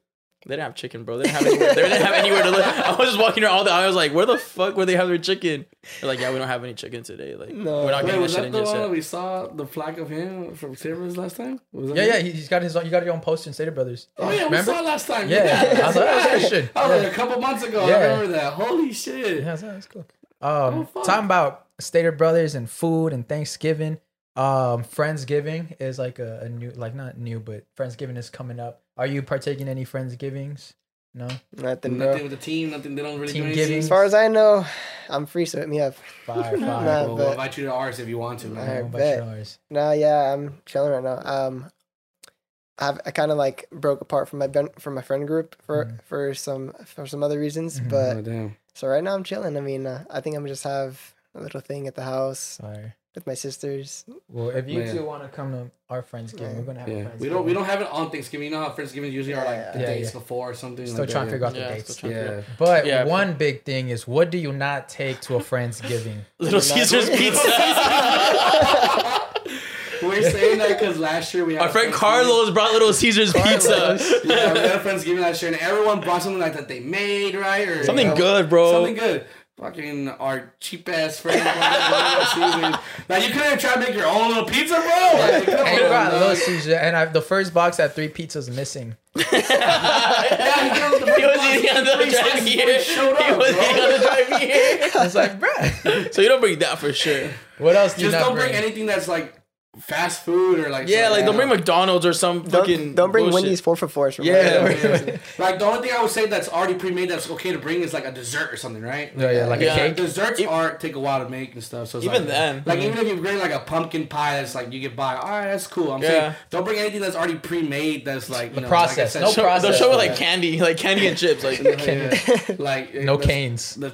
They didn't have chicken, bro. They didn't have anywhere. They didn't have anywhere to live. I was just walking around all the. I was like, where the fuck would they have their chicken? They're like, yeah, we don't have any chicken today. Like, No. we're not Wait, getting that was shit that in the just one that yet. we saw the flag of him from Sabres last time? Was that Yeah, him? yeah. he- He's got his own. You got your own poster in Stater Brothers. Oh yeah, Remember? we saw it last time. Yeah. Yeah, I was like, oh, that's shit, shit. That was like Yeah. a couple months ago. Yeah. I remember that. Holy shit. Yeah, that's, that's cool. Oh, Um, fuck. talking about Stater Brothers and food and Thanksgiving. Um, Friendsgiving is like a, a new, like not new, but Friendsgiving is coming up. Are you partaking in any Friendsgivings? No. Nothing, bro. Nothing with the team. Nothing. They don't really Team do giving. anything. As far as I know, I'm free, so hit me up. Fire, fire. Nah, Well, we'll but- invite you to ours if you want to, man. Alright. What about bet. yours? No, yeah, I'm chilling right now. Um, I've, I kind of like broke apart from my ben- from my friend group for Mhm. for some for some other reasons, Mhm. but Oh, damn. so right now I'm chilling. I mean, uh, I think I'm gonna just have a little thing at the house Fire. With my sisters. Well, if you Yeah. two want to come to our Friendsgiving, Yeah. we're gonna have Yeah, a Friendsgiving. we don't we don't have it on Thanksgiving. You know how Friendsgiving usually are like the Yeah, days yeah. before or something. Still like trying to that, figure out the Yeah, dates. still trying to figure Yeah. But Yeah. one big thing is, what do you not take to a Friendsgiving? Little Caesars pizza. We're saying that because last year we had Our friend Carlos brought Little Caesars pizza. yeah, we had a Friendsgiving last year, and everyone brought something like that they made, right? Or Something you know, good, bro. Something good. Fucking our cheap ass friends. Now you couldn't even try to make your own little pizza, bro. Like, come And you on. Little Caesar, and I, the first box had three pizzas missing. Yeah, he was He was eating on the drive here. before he He was bro. eating on the drive here. I was like, bruh. So you don't bring that for sure. What else do you Just not don't bring bring? anything that's like fast food or like Yeah, like don't bring. McDonald's or some fucking. Don't, don't bring bullshit. Wendy's four for fours. From Yeah, my- Yeah, like the only thing I would say that's already pre-made that's okay to bring is like a dessert or something, right? Yeah, yeah, like Yeah. a cake. Desserts E- are take a while to make and stuff. So it's Even like, then. like mm-hmm. even if you bring like a pumpkin pie that's like you get by. all right, that's cool. I'm Yeah. saying don't bring anything that's already pre-made. That's like you The know, process. Like I No said, Show, process. they'll show it like Yeah. candy, like candy and chips. Like Yeah. like No the- canes. The,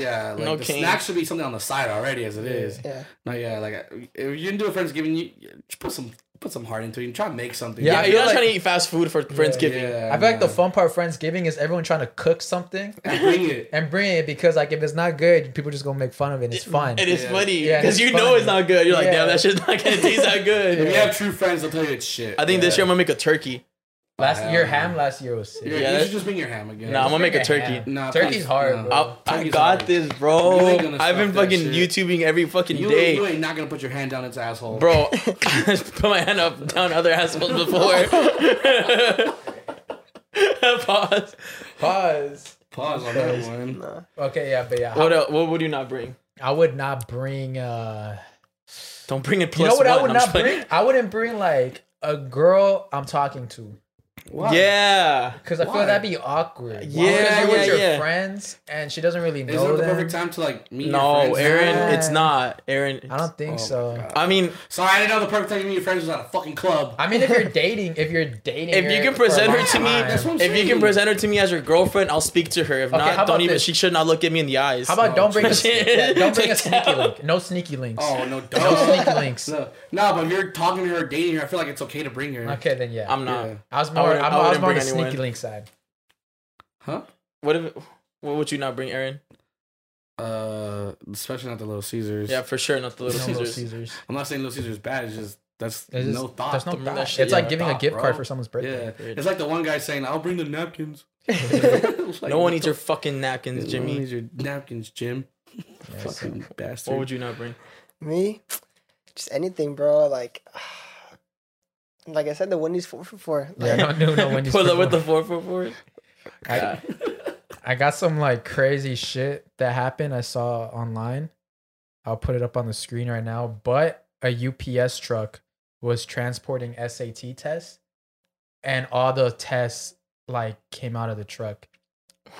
yeah, like No the cane. snacks should be something on the side already as it is. Yeah. No, yeah, like if you didn't do a Friendsgiving, you, you just put some put some heart into it and try to make something. Yeah, yeah, I you're feel not like- trying to eat fast food for Friendsgiving. Yeah, I feel like the no. fun part of Friendsgiving is everyone trying to cook something and bring it. and bring it because like if it's not good, people just gonna make fun of it. and It's fun. It is Yeah. funny Yeah, because it's you know funny. it's not good. You're like, Yeah. damn, that shit's not gonna taste that good. If good. you have true friends, they'll tell you it's shit. I think this year I'm gonna make a turkey. Last Hell your no. ham last year was sick. Yeah, Yeah, you should just bring your ham again. Nah, I'm gonna make a turkey. ham. Nah, Turkey's please, hard, no. bro. I'll, I got hard. this, bro. I've been fucking shit. YouTubing every fucking You, day. you ain't not gonna put your hand down its asshole, Bro, put my hand up down other assholes before. Pause. Pause. Pause on that one. Nah. Okay, yeah, but yeah, What else, What would you not bring? I would not bring. uh Don't bring it You plus know what I would I'm not just playing. bring? I wouldn't bring like a girl I'm talking to. Why? Yeah. Because I feel Why? that'd be awkward. Yeah, because you're with yeah, your yeah. friends and she doesn't really know. Isn't it the perfect time to like meet? your No. Aaron, Yeah. it's not. Aaron. I don't think Oh so. I mean, Sorry, I didn't know the perfect time to meet your friends was at a fucking club. I mean, if you're dating, if you're dating, if you can present her long to me, That's what I'm if you can present her to me as your girlfriend, I'll speak to her. If Okay, not, don't even. this? She should not look at me in the eyes. How about Oh, don't bring a shit. yeah, don't bring a sneaky out. link? No sneaky links. Oh no, No sneaky links. No, no, but if you're talking to her, dating her, I feel like it's okay to bring her. Okay, then yeah. I'm not. I was I more. Wouldn't- I'm, I I was wouldn't more on the bring sneaky link side. Huh? What if? What would you not bring, Aaron? Uh, especially not the Little Caesars. Yeah, for sure, not the Little No Caesars. Little Caesars. I'm not saying Little Caesars is bad. It's just that's It's just- no thought. There's no Don't thought. that shit, It's like yeah, giving a gift bro. card for someone's birthday. Yeah, it's like the one guy saying, "I'll bring the napkins." Like, No one what needs your fucking napkins, Jimmy. No one Jimmy. needs your napkins, Jim. Yeah, Fucking bastard. What would you not bring? Me, just anything, bro. Like, like I said, the Wendy's four for four. Yeah, Like, no, no, no. Wendy's Pull for up with the four. the four four four. I, I got some like crazy shit that happened. I saw online. I'll put it up on the screen right now. But a UPS truck was transporting SAT tests, and all the tests like came out of the truck.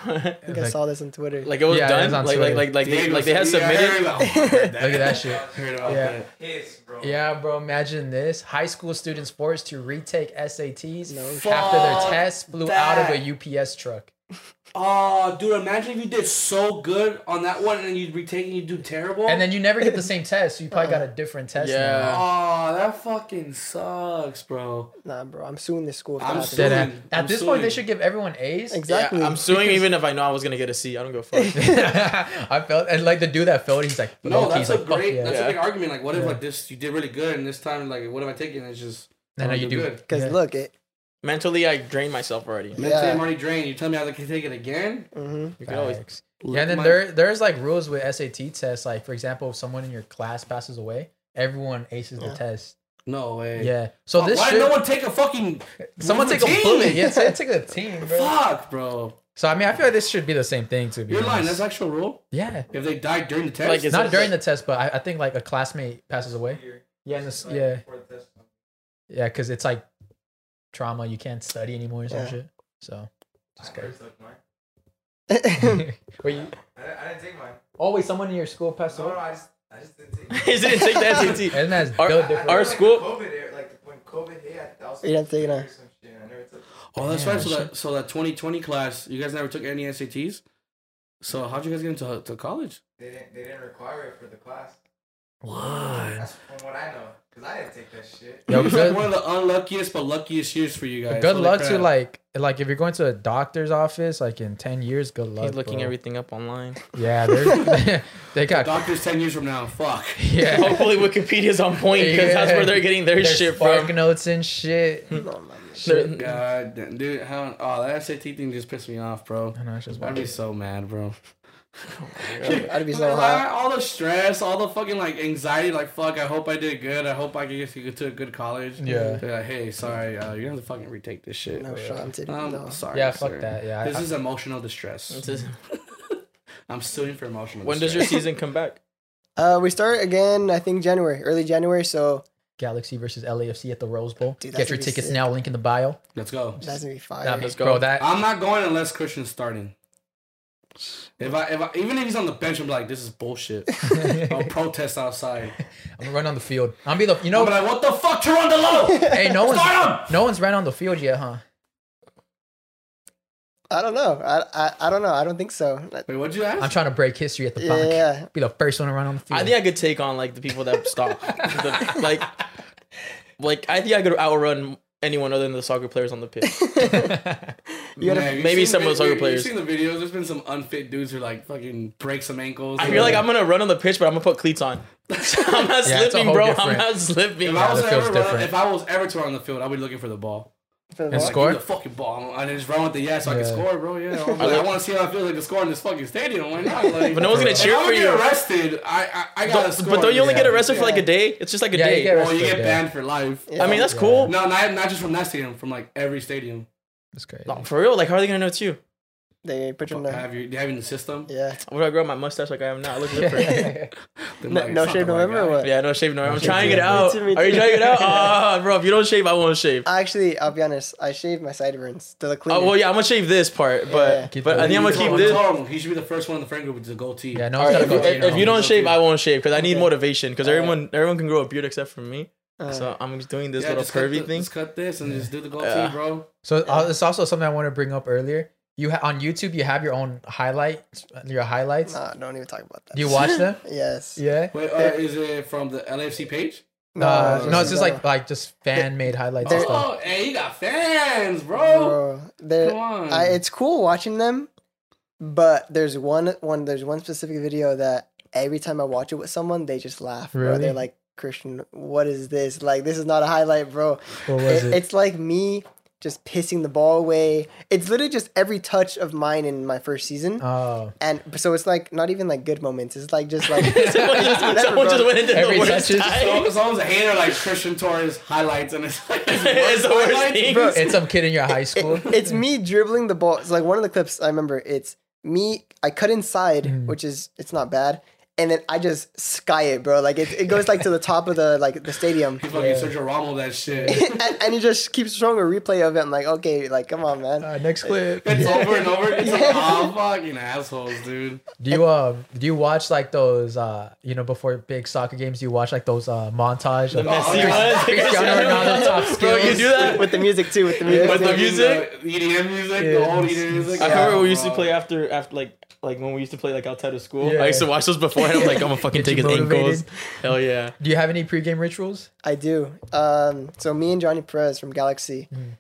I think I saw this on Twitter. like it was Yeah, it done. was on like, like Twitter. like like they Diego like they had said- yeah, submitted. heard about- I heard Look at that shit. Yeah. that. Bro. Yeah, bro. Imagine this: high school students forced to retake SATs No after their Fuck tests flew out of that. a UPS truck. Oh, dude, imagine if you did so good on that one and then you'd retake and you do terrible. And then you never get the same test. So you probably got a uh, different test. Yeah. now. Oh, that fucking sucks, bro. nah, bro, I'm suing this school. If I'm that suing. happens. Dead. At I'm this point, they should give everyone A's. Exactly. Yeah, I'm suing because- even if I know I was gonna get a C. I don't go fuck. I felt and like the dude that failed, he's like, No, that's a like, great, yeah. that's Yeah. a big argument. Like, what if Yeah. like this you did really good and this time like what am I taking? It's just And now you do good. Because Yeah. look, it. Mentally, I drained myself already. Mentally, Yeah. I'm already drained. You tell me I can take it again? hmm You can always. Yeah, and then my- there there's like rules with SAT tests. Like for example, if someone in your class passes away, everyone aces the test. No way. Yeah. So Fuck, this why should did no one take a fucking someone move take the a team? bullet. Yeah, take, take a team, bro. Fuck, bro. So I mean, I feel like this should be the same thing. To be You're lying. That's actual rule. yeah. If they died during the test, Like, Not it- during the test, but I, I think like a classmate passes away. Yeah, and this, yeah, For the test. yeah, because it's like trauma. You can't study anymore or some Yeah. shit. So just I go. first took mine. Wait, you, I didn't, I didn't take mine. oh wait, someone in your school passed No, no. I just, I just didn't take. He didn't take the SAT. That man's Our- built I- I different. our like school- the COVID era, like when COVID hit, I was You didn't take it, huh? or some shit. I never took. Oh, that's Damn, right. So shit. that so that 2020 class, you guys never took any SATs. So how'd you guys get into to college? They didn't. They didn't require it for the class. What? That's from what I know, cause I didn't take that shit. Yo, it was like good- one of the unluckiest but luckiest years for you guys. Good Holy luck to like like if you're going to a doctor's office like in ten years. Good luck. He's looking bro. everything up online. Yeah, they're, they got doctors 10 years from now. Fuck. yeah. Hopefully, Wikipedia's on point because that's where they're getting their There's shit spark from. notes and shit. No, man. They're- God, dude, how? Oh, that SAT thing just pissed me off, bro. I know, it's just I'd be so mad, bro. I'd be so Like, hot. all the stress, all the fucking like anxiety, like fuck. I hope I did good. I hope I can get to, to a good college. Yeah. They're like, hey, sorry, uh, you're gonna have to fucking retake this shit. No shot, dude. Um, No. sorry. Yeah, fuck sir. that. Yeah, This I- is emotional distress. It's just- I'm suing for emotional. Distress. When does your season come back? Uh, we start again. I think January, early January. So Galaxy versus LAFC at the Rose Bowl. Dude, Get your tickets sick. now. Link in the bio. Let's go. that's gonna be fire. Nah, let's bro, go. that I'm not going unless Christian's starting. If I, if I, even if he's on the bench, I'm like, this is bullshit. I'll protest outside. I'm gonna run on the field. I'm gonna be the you know. I'm like, what the fuck, Thorrington? hey, no one's Start him! no one's ran on the field yet, huh? I don't know. I, I I don't know. I don't think so. Wait, what'd you ask? I'm trying to break history at the Yeah, back. yeah. Be the first one to run on the field. I think I could take on like the people that stop. The- like, like I think I could outrun anyone other than the soccer players on the pitch. You gotta- Man, maybe seen some of the soccer players. you've seen the videos. There's been some unfit dudes who like fucking break some ankles. I feel like I'm gonna run on the pitch, but I'm gonna put cleats on. I'm not Yeah, slipping, bro. different- I'm not slipping. If Yeah, I was ever run, if I was ever to run on the field, I would be looking for the ball. For the And ball. score? The fucking ball. I just run with the yeah, so I Yeah. can score, bro. Yeah, I'm like, I want to see how I feel like to score in this fucking stadium. Why not? Like, But no one's gonna if cheer I'm for gonna you. get arrested, I I, I gotta Don't- score. but don't you only Yeah. get arrested for like a day? It's just like a Yeah, you day. get Well, you get Yeah. banned for life. Yeah. I mean, that's Yeah. cool. No, not not just from that stadium, from like every stadium. That's crazy. No, for real. Like, how are they gonna know it's you? They put you in the. Have you? They have you in the system? Yeah. What do I grow my mustache like I am now? I look different. Then, No, like, no it's not shave November or what? Yeah, no shave. No, I'm trying it out. Me too, me Are you too. trying it out? Ah, bro, if you don't shave, I won't shave. Actually, I'll be honest. I shaved my sideburns to the clean. Oh well, yeah, I'm gonna shave this part, but Yeah. But I think I'm gonna keep told- this. he He should be the first one in the friend group with the goatee. Yeah, no All right, gotta if, go. if, you if you don't shave, I won't shave because I need motivation. Because everyone everyone can grow a beard except for me. Uh, So I'm just doing this Yeah, little just cut pervy the- thing. Just cut this and just do the goatee, Yeah. bro. So uh, it's also something I want to bring up earlier. You ha- on YouTube, you have your own highlights, your highlights. nah, don't even talk about that. Do you watch them? Yes. Yeah. Wait, uh, is it from the LAFC page? No, Uh, no, it's just no. like like just fan made highlights and stuff. Oh, hey, you got fans, bro. Bro, Come on. I, it's cool watching them, but there's one one there's one specific video that every time I watch it with someone, they just laugh. Bro. Really? They're like, Christian, what is this? Like, this is not a highlight, bro. What was It- it? It's like me just pissing the ball away. It's literally just every touch of mine in my first season. Oh, And so it's like not even like good moments. It's like just like someone just, whatever, someone just went into Every the worst touches- time. So, someone's a hater like Christian Torres highlights, and it's like It's the worst thing. Bro, it's some kid in your high school. It- it's me dribbling the ball. It's like one of the clips I remember. It's me. I cut inside, Mm. which is it's not bad, and then I just sky it, bro. Like it, it goes like to the top of the like the stadium, He's fucking Sergio Ramos that shit. and, and he just keeps showing a replay of it. I'm like, okay, like come on, man. Uh, next clip. It's over and over. It's like, oh, fucking assholes, dude. Do you um do you watch like those uh you know before big soccer games? Do you watch like those uh montage? The of Messi yeah. ones. Cristiano Ronaldo top Bro, you do that? With the music too, with the music. With the music? uh, EDM music, Yeah. the old EDM music. I Yeah, remember we used to play after after like like when we used to play like outside of school. Yeah. I used to watch those before, and I'm like, I'm gonna fucking Get take you his ankles. motivated. Hell yeah. Do you have any pregame rituals? I do. Um, so me and Johnny Perez from Galaxy. Mm.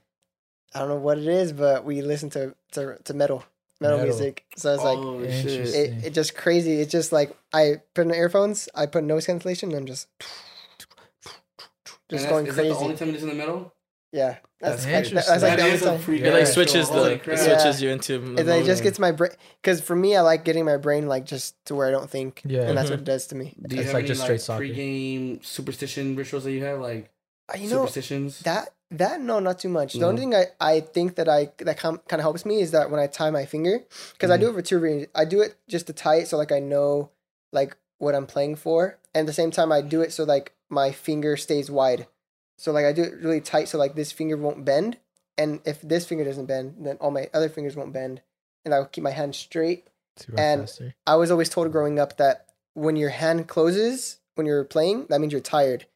I don't know what it is, but we listen to to, to metal, metal, Metal. music. So it's like Oh, Interesting. shit. it, it just crazy. It's just like I put in earphones, I put noise cancellation, and I'm just just that's- going is that the only time it is in the middle? Yeah, that's, That's that's, interesting. that's like That the only is a time. It like switches the Holy it crap. switches you into. the It like, mode. just gets my brain because for me, I like getting my brain like just to where I don't think. Yeah. and that's Mhm. what it does to me. Do you It's have like any just like soccer. pre-game superstition rituals that you have, like Uh, You know superstitions? that that no, not too much. The only thing I I think that I that kind of helps me is that when I tie my finger, because I do it for two reasons. I do it just to tie it so like I know like what I'm playing for, and at the same time I do it so like my finger stays wide. So like I do it really tight so like this finger won't bend, and if this finger doesn't bend, then all my other fingers won't bend, and I'll keep my hand straight. And- faster. I was always told growing up that when your hand closes when you're playing, that means you're tired.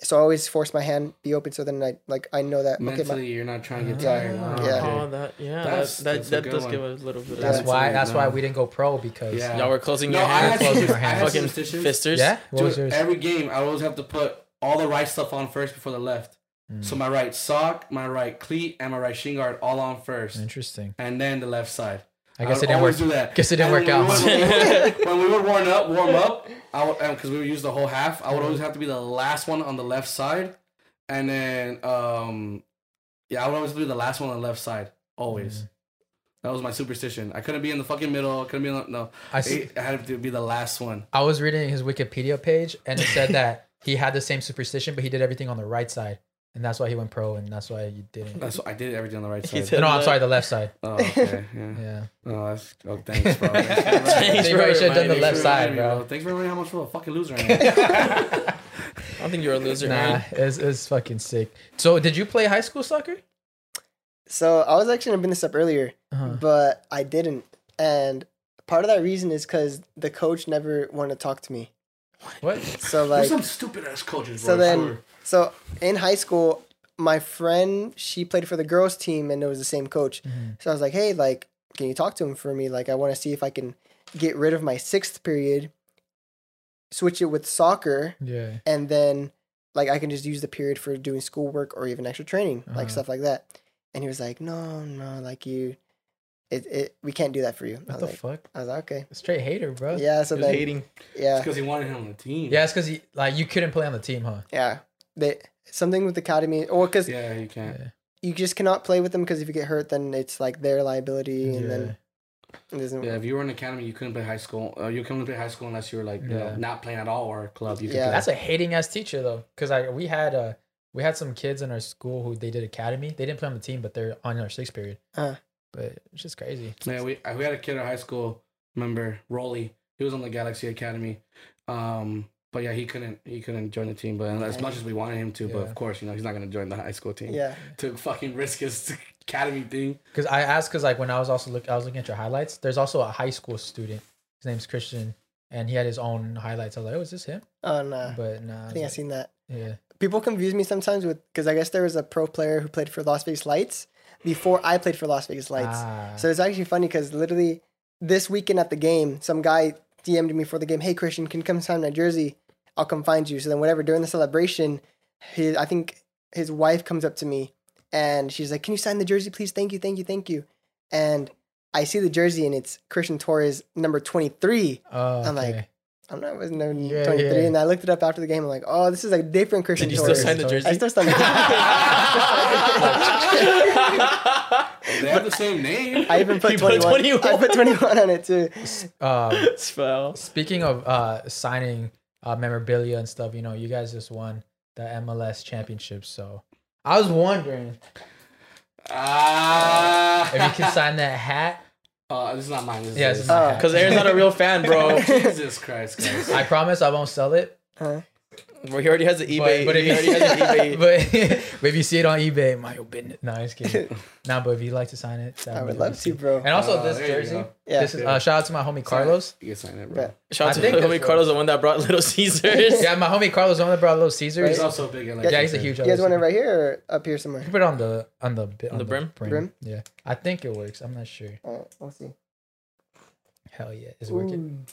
So I always force my hand be open so then I like I know that okay, Mentally, my, you're not trying to get Ah. tired. Oh, Yeah. okay. Oh, that yeah, That's- that that's that, that does one. give a little bit of. That's Yeah. why. That's why we didn't go pro because Yeah. Y'all were closing No, your I hand, had closing your hands. fucking superstitions. fisters. yeah. What was Dude, yours? every game, I always have to put all the right stuff on first before the left. Mm. So my right sock, my right cleat, and my right shin guard all on first, Interesting. and then the left side. I guess would it didn't work. Do that. Guess it didn't And work out. When we, would, when we would warm up, warm up, I would because we would use the whole half. I would always have to be the last one on the left side, and then um, yeah, I would always be the last one on the left side. Always. Mm. That was my superstition. I couldn't be in the fucking middle. I couldn't be in the, no. I see. I had to be the last one. I was reading his Wikipedia page and it said that he had the same superstition, but he did everything on the right side, and that's why he went pro, and that's why you didn't. That's I did everything on the right side. did. No, I'm sorry, the left side. Oh, okay. Yeah. Yeah. Oh, that's, oh, thanks, bro. Thanks Thanks, for bro. You should have done the left side, bro. Thanks for reminding me how much of a fucking loser I am. I don't think you're a loser. Nah, man. it's, it's fucking sick. So, did you play high school soccer? So I was actually gonna bring this up earlier, Uh-huh. but I didn't. And part of that reason is because the coach never wanted to talk to me. What? So There's like some stupid ass coaches, So bro. then- sure. so in high school, my friend she played for the girls team and it was the same coach. Mhm. So I was like, hey, like, can you talk to him for me? Like, I want to see if I can get rid of my sixth period, switch it with soccer, Yeah. and then like I can just use the period for doing schoolwork or even extra training, Uh-huh. like stuff like that. And he was like, no, no, like you, it, it we can't do that for you. I What was the like, fuck? I was like, okay, Straight hater, bro. yeah. So He was then, hating. yeah, It's because he wanted him on the team. Yeah, it's because he like you couldn't play on the team, huh? yeah. They something with the academy, or because Yeah, you can't. Yeah. you just cannot play with them because if you get hurt, then it's like their liability, and Yeah. then it doesn't. Yeah, if you were in academy, you couldn't play high school. Uh, you couldn't play high school unless you were like, you know, not playing at all or a club. You could Yeah. play. That's a hating ass teacher though, because like we had uh we had some kids in our school who they did academy. They didn't play on the team, but they're on our sixth period. Uh. But it's just crazy. Man, we we had a kid at high school. Remember Rolly? He was on the Galaxy Academy. Um, But yeah, he couldn't. He couldn't join the team. But as much as we wanted him to, but of course, you know, he's not gonna join the high school team. Yeah. To fucking risk his academy thing. Because I asked, because like when I was also look, I was looking at your highlights. There's also a high school student. His name's Christian, and he had his own highlights. I was like, oh, is this him? Oh no. But nah. I think I've seen that. yeah. People confuse me sometimes with because I guess there was a pro player who played for Las Vegas Lights before I played for Las Vegas Lights. Ah. So it's actually funny because literally this weekend at the game, some guy DM'd me for the game. Hey Christian, can you come sign my jersey? I'll come find you. So then whatever during the celebration, his I think his wife comes up to me and she's like, "Can you sign the jersey, please? Thank you, thank you, thank you." And I see the jersey and it's Christian Torres number twenty three. Oh, I'm like, okay. I'm not was number Yeah, twenty three, yeah. and I looked it up after the game. I'm like, oh, this is a different Christian Did you still sign the jersey? I still signed the They have the same name. I even put He put 21. 21. I put 21 on it too. um, Spell. speaking of uh, signing uh, memorabilia and stuff, you know, you guys just won the MLS championship. So I was wondering Ah. if you could sign that hat. Uh, this is not mine. This Yeah, is this is his. my Oh. hat. Because Aaron's not a real fan, bro. Jesus Christ, guys. I promise I won't sell it. Huh? Well, he already has an eBay. But, but if he already has an eBay. but, but if you see it on eBay, my business. No, I'm just kidding. nah, but if you'd like to sign it, that'd I be would love to, bro. And also Uh, this jersey. Yeah. This is uh, shout out to my homie Carlos. You can sign it, bro. Bet. Shout out I to my homie was- Carlos, the one that brought Little Caesars. Yeah, my homie Carlos, the one that brought Little Caesars. He's also big. in, Like, Yeah, he's a huge- You guys want it right here or up here somewhere? can put it on the on the bi- on the brim? Brim? Yeah, I think it works. I'm not sure. Alright, we'll see. Hell yeah, it's working.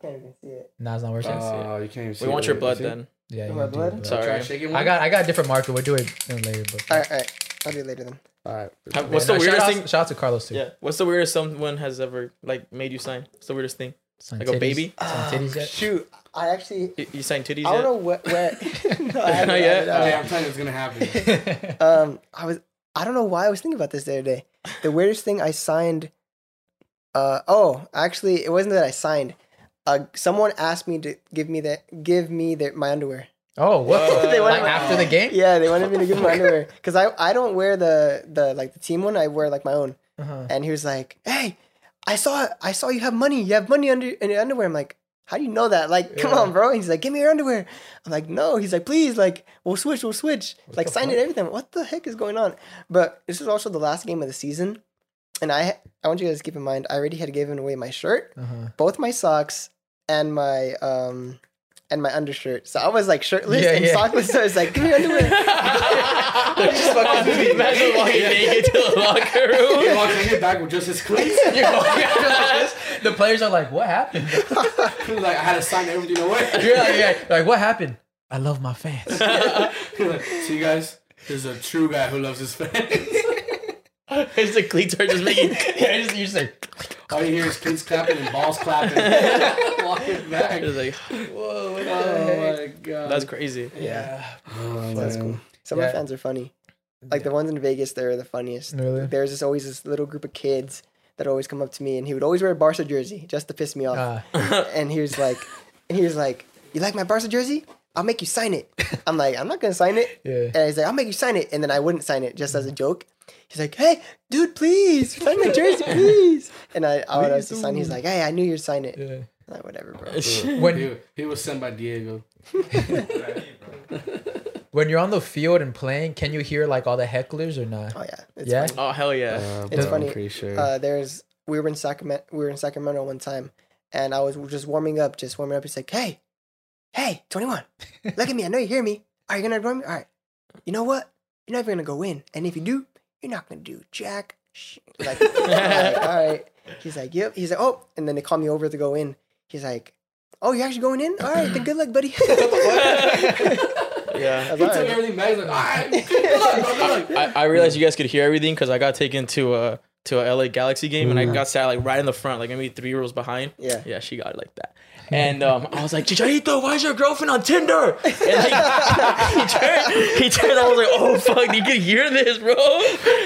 Can't even see it. Nah, it's not working. Oh, you can't even see we it, want your blood then. Yeah, you my do blood? it. Sorry. Try shaking one? I got I got a different marker. We'll do it later. But Alright, alright. I'll do it later then. All right. Have- Yeah, What's the weirdest shout thing? Out, shout out to Carlos too. Yeah. What's the weirdest someone has ever like made you sign? What's the weirdest thing? Sign Like a titties. baby? Sign titties yet? Shoot, I actually You, you signed titties I don't yet? know where. where no, I haven't, Not I yet? haven't, I'm telling you, it's gonna happen. um i was i don't know why i was thinking about this the other day the weirdest thing i signed uh oh actually it wasn't that i signed uh someone asked me to give me that give me their, my underwear oh, what? the- They like my- after the game? yeah they wanted me to give my underwear because i i don't wear the the like the team one i wear like my own Uh-huh. and he was like hey i saw i saw you have money you have money under in your underwear i'm like how do you know that? Like, come Yeah. on, bro. And he's like, give me your underwear. I'm like, no. He's like, please, like, we'll switch, we'll switch. like, the sign it, fuck? everything. What the heck is going on? But this is also the last game of the season, and I, I want you guys to keep in mind, I already had given away my shirt, Uh-huh. both my socks, and my um, and my undershirt. So I was like shirtless Yeah, and yeah. sockless. So I was like, give me your underwear. Just fucking imagine walking naked to the locker He room. walks in here back with just his cleats. You're walking out like this. The players are like, "What happened?" Like, I had to sign everything away. You're like, yeah, like, "What happened?" I love my fans. He was like, See, guys, this is a true guy who loves his fans. It's the cleats are just making. yeah, you just, you just like, All you hear is cleats clapping and balls clapping. Walking back. It's like, "Whoa, what Oh my god. that's crazy. Yeah, oh, That's man. cool. Some of Yeah. my fans are funny. Like the ones in Vegas, they're the funniest. really. There's just always this little group of kids that always come up to me, and he would always wear a Barca jersey just to piss me off. Uh, and he was like, and he was like, "You like my Barca jersey? I'll make you sign it." I'm like, "I'm not gonna sign it." yeah. And he's like, "I'll make you sign it," and then I wouldn't sign it just as a joke. He's like, "Hey, dude, please sign my jersey, please." And I, I would have to sign. He's like, "Hey, I knew you'd sign it." yeah. I'm like, whatever, bro. When He, he was sent by Diego. when you're on the field and playing, can you hear like all the hecklers or not? Oh yeah, it's Yeah? funny. Oh hell yeah! Uh, It's but funny. I'm pretty sure. Uh, there's we were in Sacramento. We were in Sacramento one time, and I was just warming up, just warming up. He's like, "Hey, hey, 21, look at me. I know you hear me. Are you gonna join me? All right. You know what? You're never gonna go in, and if you do, you're not gonna do jack. Sh-. Like, like, all right. He's like, yep. He's like, oh, and then they call me over to go in. He's like, oh, you're actually going in? All right, then good luck, buddy. Yeah. he took everything back. He's like, all right, good luck, good luck. I, I realized you guys could hear everything because I got taken to a to a LA Galaxy game and I got sat like right in the front, like maybe three rows behind. Yeah. Yeah, she got it like that. And um, I was like, Chicharito, why is your girlfriend on Tinder? And like, he turned, he turned. I was like, oh fuck, you can hear this, bro.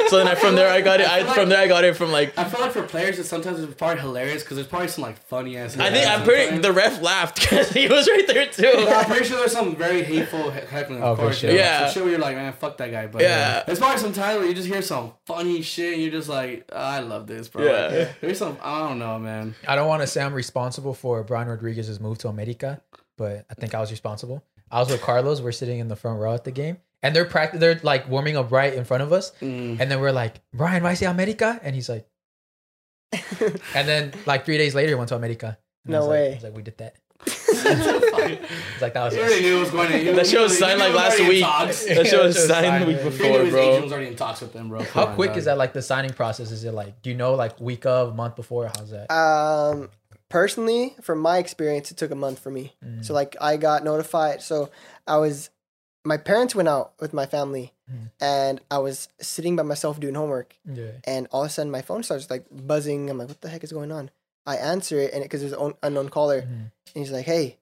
So then I, from there, I got it. I, from there, I got it from like. I feel like for players, it sometimes it's probably hilarious because there's probably some like funny ass. I think I'm pretty. The ref laughed because he was right there too. I'm pretty sure there's some very hateful heckling, of Oh, for course. sure. you know, Yeah. For sure, you're like, man, fuck that guy. But Yeah. there's probably some times where you just hear some funny shit and you're just like, oh, I love this, bro. Yeah. Like, there's some, I don't know, man. I don't want to say I'm responsible for Brian Rodriguez's move to America, but I think I was responsible. I was with Carlos. We're sitting in the front row at the game, and they're practic- They're like warming up right in front of us, Mm. and then we're like, Brian, why say America? And he's like, and then like three days later, he went to America. And I No was like- way. I was like, we did that. It's like that was He already knew it was going to. he- That show was signed like last week. talks. That shit was signed the week He knew He knew before, bro. agent was already in talks with them, bro. How quick is that? Like the signing process? Is it like? Do you know like week of, month before? How's that? Um, personally, from my experience, it took a month for me. Mm. So like I got notified. So I was, my parents went out with my family, Mm. and I was sitting by myself doing homework, yeah. and all of a sudden my phone starts like buzzing. I'm like, what the heck is going on? I answer it, and because there's an unknown caller, Mhm. and he's like, hey.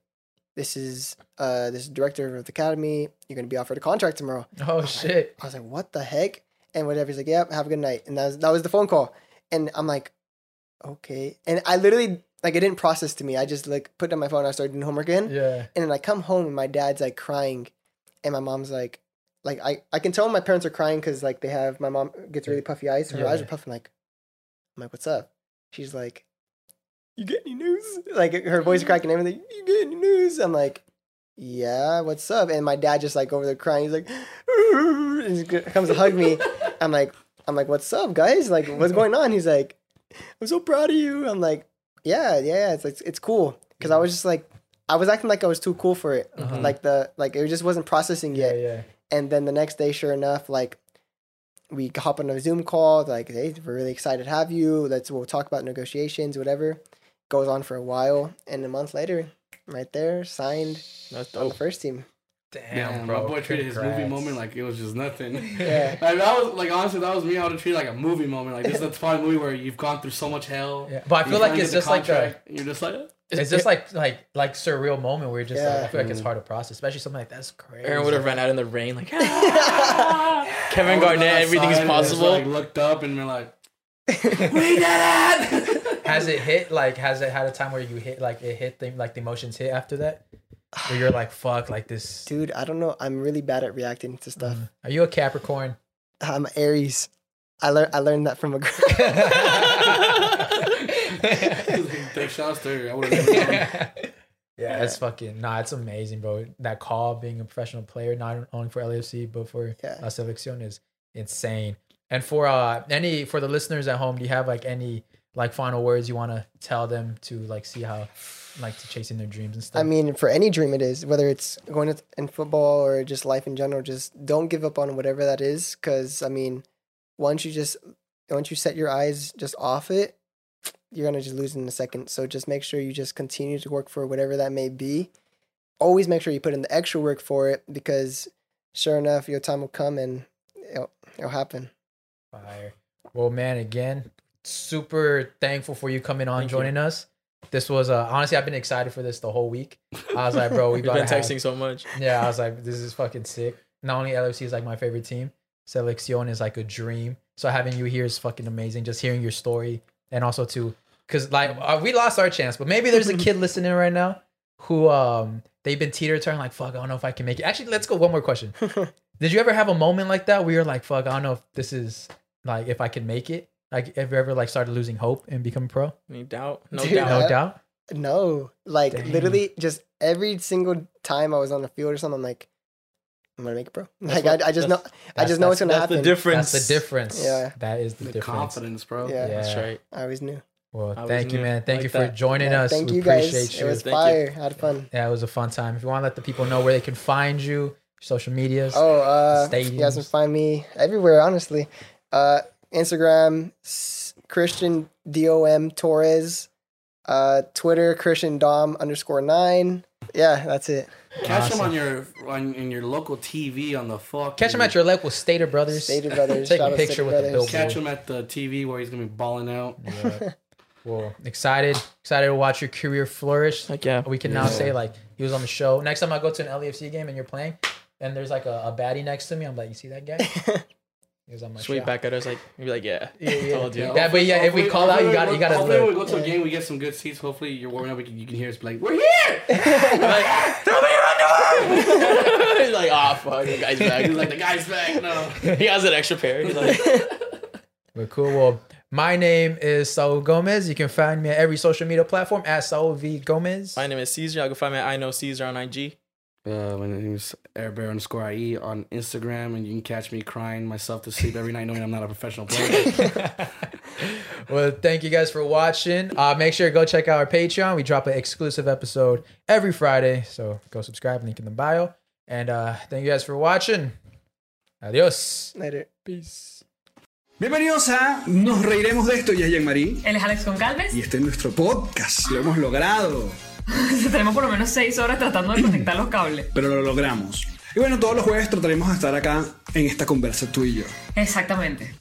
This is uh this is director of the academy. You're gonna be offered a contract tomorrow. Oh shit. I was like, what the heck? And whatever. He's like, yep, have a good night. And that was, that was the phone call. And I'm like, okay. And I literally, like, it didn't process to me. I just, like, put down my phone. And I started doing homework again. Yeah. And then I come home and my dad's, like, crying. And my mom's like, like, I, I can tell my parents are crying because, like, they have, my mom gets really puffy eyes. So her eyes are puffing, like, I'm like, what's up? She's like, you get any news? Like, her voice cracking and everything. You get any news? I'm like, yeah, what's up? And my dad just like over there crying. He's like, and he comes to hug me. I'm like, I'm like, what's up, guys? Like, what's going on? He's like, I'm so proud of you. I'm like, yeah, yeah, yeah. It's like, it's cool. Cause I was just like, I was acting like I was too cool for it. Uh-huh. Like the, like it just wasn't processing Yeah. yet. Yeah. And then the next day, sure enough, like we hop on a Zoom call. Like, hey, we're really excited to have you. Let's we'll talk about negotiations, whatever. Goes on for a while, and a month later, right there, signed That's on the first team. Damn, Damn, bro. my boy treated his movie moment like it was just nothing. Yeah. like, that was like honestly, that was me. I would have treated it like a movie moment. Like this is the part of the movie where you've gone through so much hell. Yeah. But I feel like it's get the just like a, contract, and you're just like, it's just like like like surreal moment where you're just like, I feel like it's mm. hard to process, especially something like that's crazy. Aaron would have ran out in the rain like ah! Kevin Garnett. Everything's outside and just, possible. Like looked up and we're like, we did it. Has it hit like has it had a time where you hit like it hit the like the emotions hit after that? Where you're like, fuck, like this. Dude, I don't know. I'm really bad at reacting to stuff. Mm. Are you a Capricorn? I'm Aries. I learned I learned that from a girl. Take shots to her. I would have never. Yeah, that's fucking nah. It's amazing, bro. That call being a professional player, not only for LAFC but for Yeah. La Selección, is insane. And for uh any for the listeners at home, do you have like any like final words you want to tell them to like see how like to chasing their dreams and stuff? I mean, for any dream it is, whether it's going to, in football or just life in general, just don't give up on whatever that is. Because I mean, once you just once you set your eyes just off it, you're gonna just lose in a second. So just make sure you just continue to work for whatever that may be. Always make sure you put in the extra work for it because sure enough, your time will come and it'll, it'll happen. Fire. Well, man, again, super thankful for you coming on, Thank you. joining us. This was uh honestly, I've been excited for this the whole week. I was like, bro, we We've been have- texting so much. Yeah, I was like, this is fucking sick. Not only LFC is like my favorite team, Selección is like a dream. So having you here is fucking amazing. Just hearing your story and also to, cause like uh, we lost our chance, but maybe there's a kid listening right now who um they've been teeter tottering like fuck, I don't know if I can make it. Actually, let's go one more question. Did you ever have a moment like that where you're like fuck, I don't know if this is like if I can make it? Like, have you ever like started losing hope and become pro? Any doubt? No Dude, doubt. No I- doubt. No, like Dang. literally, just every single time I was on the field or something, I'm like, I'm gonna make it, bro. Like what- I, I just know, I just know what's gonna That's happen. the difference. That's the difference. Yeah. That is the, The difference. confidence, bro. Yeah. Yeah. That's right. I always knew. Well, I thank you, new. man. Thank Like you for that. joining Yeah, us. Thank we you guys. appreciate you. It was Thank fire. I had fun. Yeah, it was a fun time. If you want to let the people know where they can find you, social medias. Oh, uh, you guys can find me everywhere. Honestly, uh, Instagram Christian Dom Torres, uh, Twitter Christian Dom underscore nine. Yeah, that's it. Catch Awesome. him on your on in your local TV on the fuck. Catch them at your local Stater Brothers. Stater Brothers. Take Shout a picture Stater with the Brothers. billboard. Catch him at the TV where he's gonna be balling out. Yeah. well, excited, excited to watch your career flourish. Like yeah. We can now say like he was on the show. Next time I go to an LAFC game and you're playing, and there's like a, a baddie next to me, I'm like, you see that guy? He was on my Sweet show. back at us like you'd be like yeah. Yeah, yeah. Told you. Yeah, but yeah, if we call out, you hopefully got we you got to Hopefully, when we look. go to a game, we get some good seats. Hopefully, you're warming up. We can, you can hear us like, "We're here." like, throw me your underwear. He's like, oh fuck, the guy's back. He's like, "The guy's back." No. he has an extra pair. He's like, But cool. Well, My name is Saul Gomez. You can find me at every social media platform at Saul V Gomez. My name is Cesar. You can find me at I know Cesar on IG. Uh, my name is airbear underscore IE on Instagram, and you can catch me crying myself to sleep every night knowing I'm not a professional player. well, thank you guys for watching. Uh, make sure to go check out our Patreon. We drop an exclusive episode every Friday. So go subscribe, link in the bio. And uh, thank you guys for watching. Adios. Later. Peace. Bienvenidos a Nos Reiremos de Esto, y es Jean-Marie. Él es Alex Goncalves. Y este es nuestro podcast. Lo hemos logrado, Tenemos por lo menos seis horas tratando de conectar los cables. pero lo logramos. Y bueno, todos los jueves trataremos de estar acá en esta conversa tú y yo. Exactamente.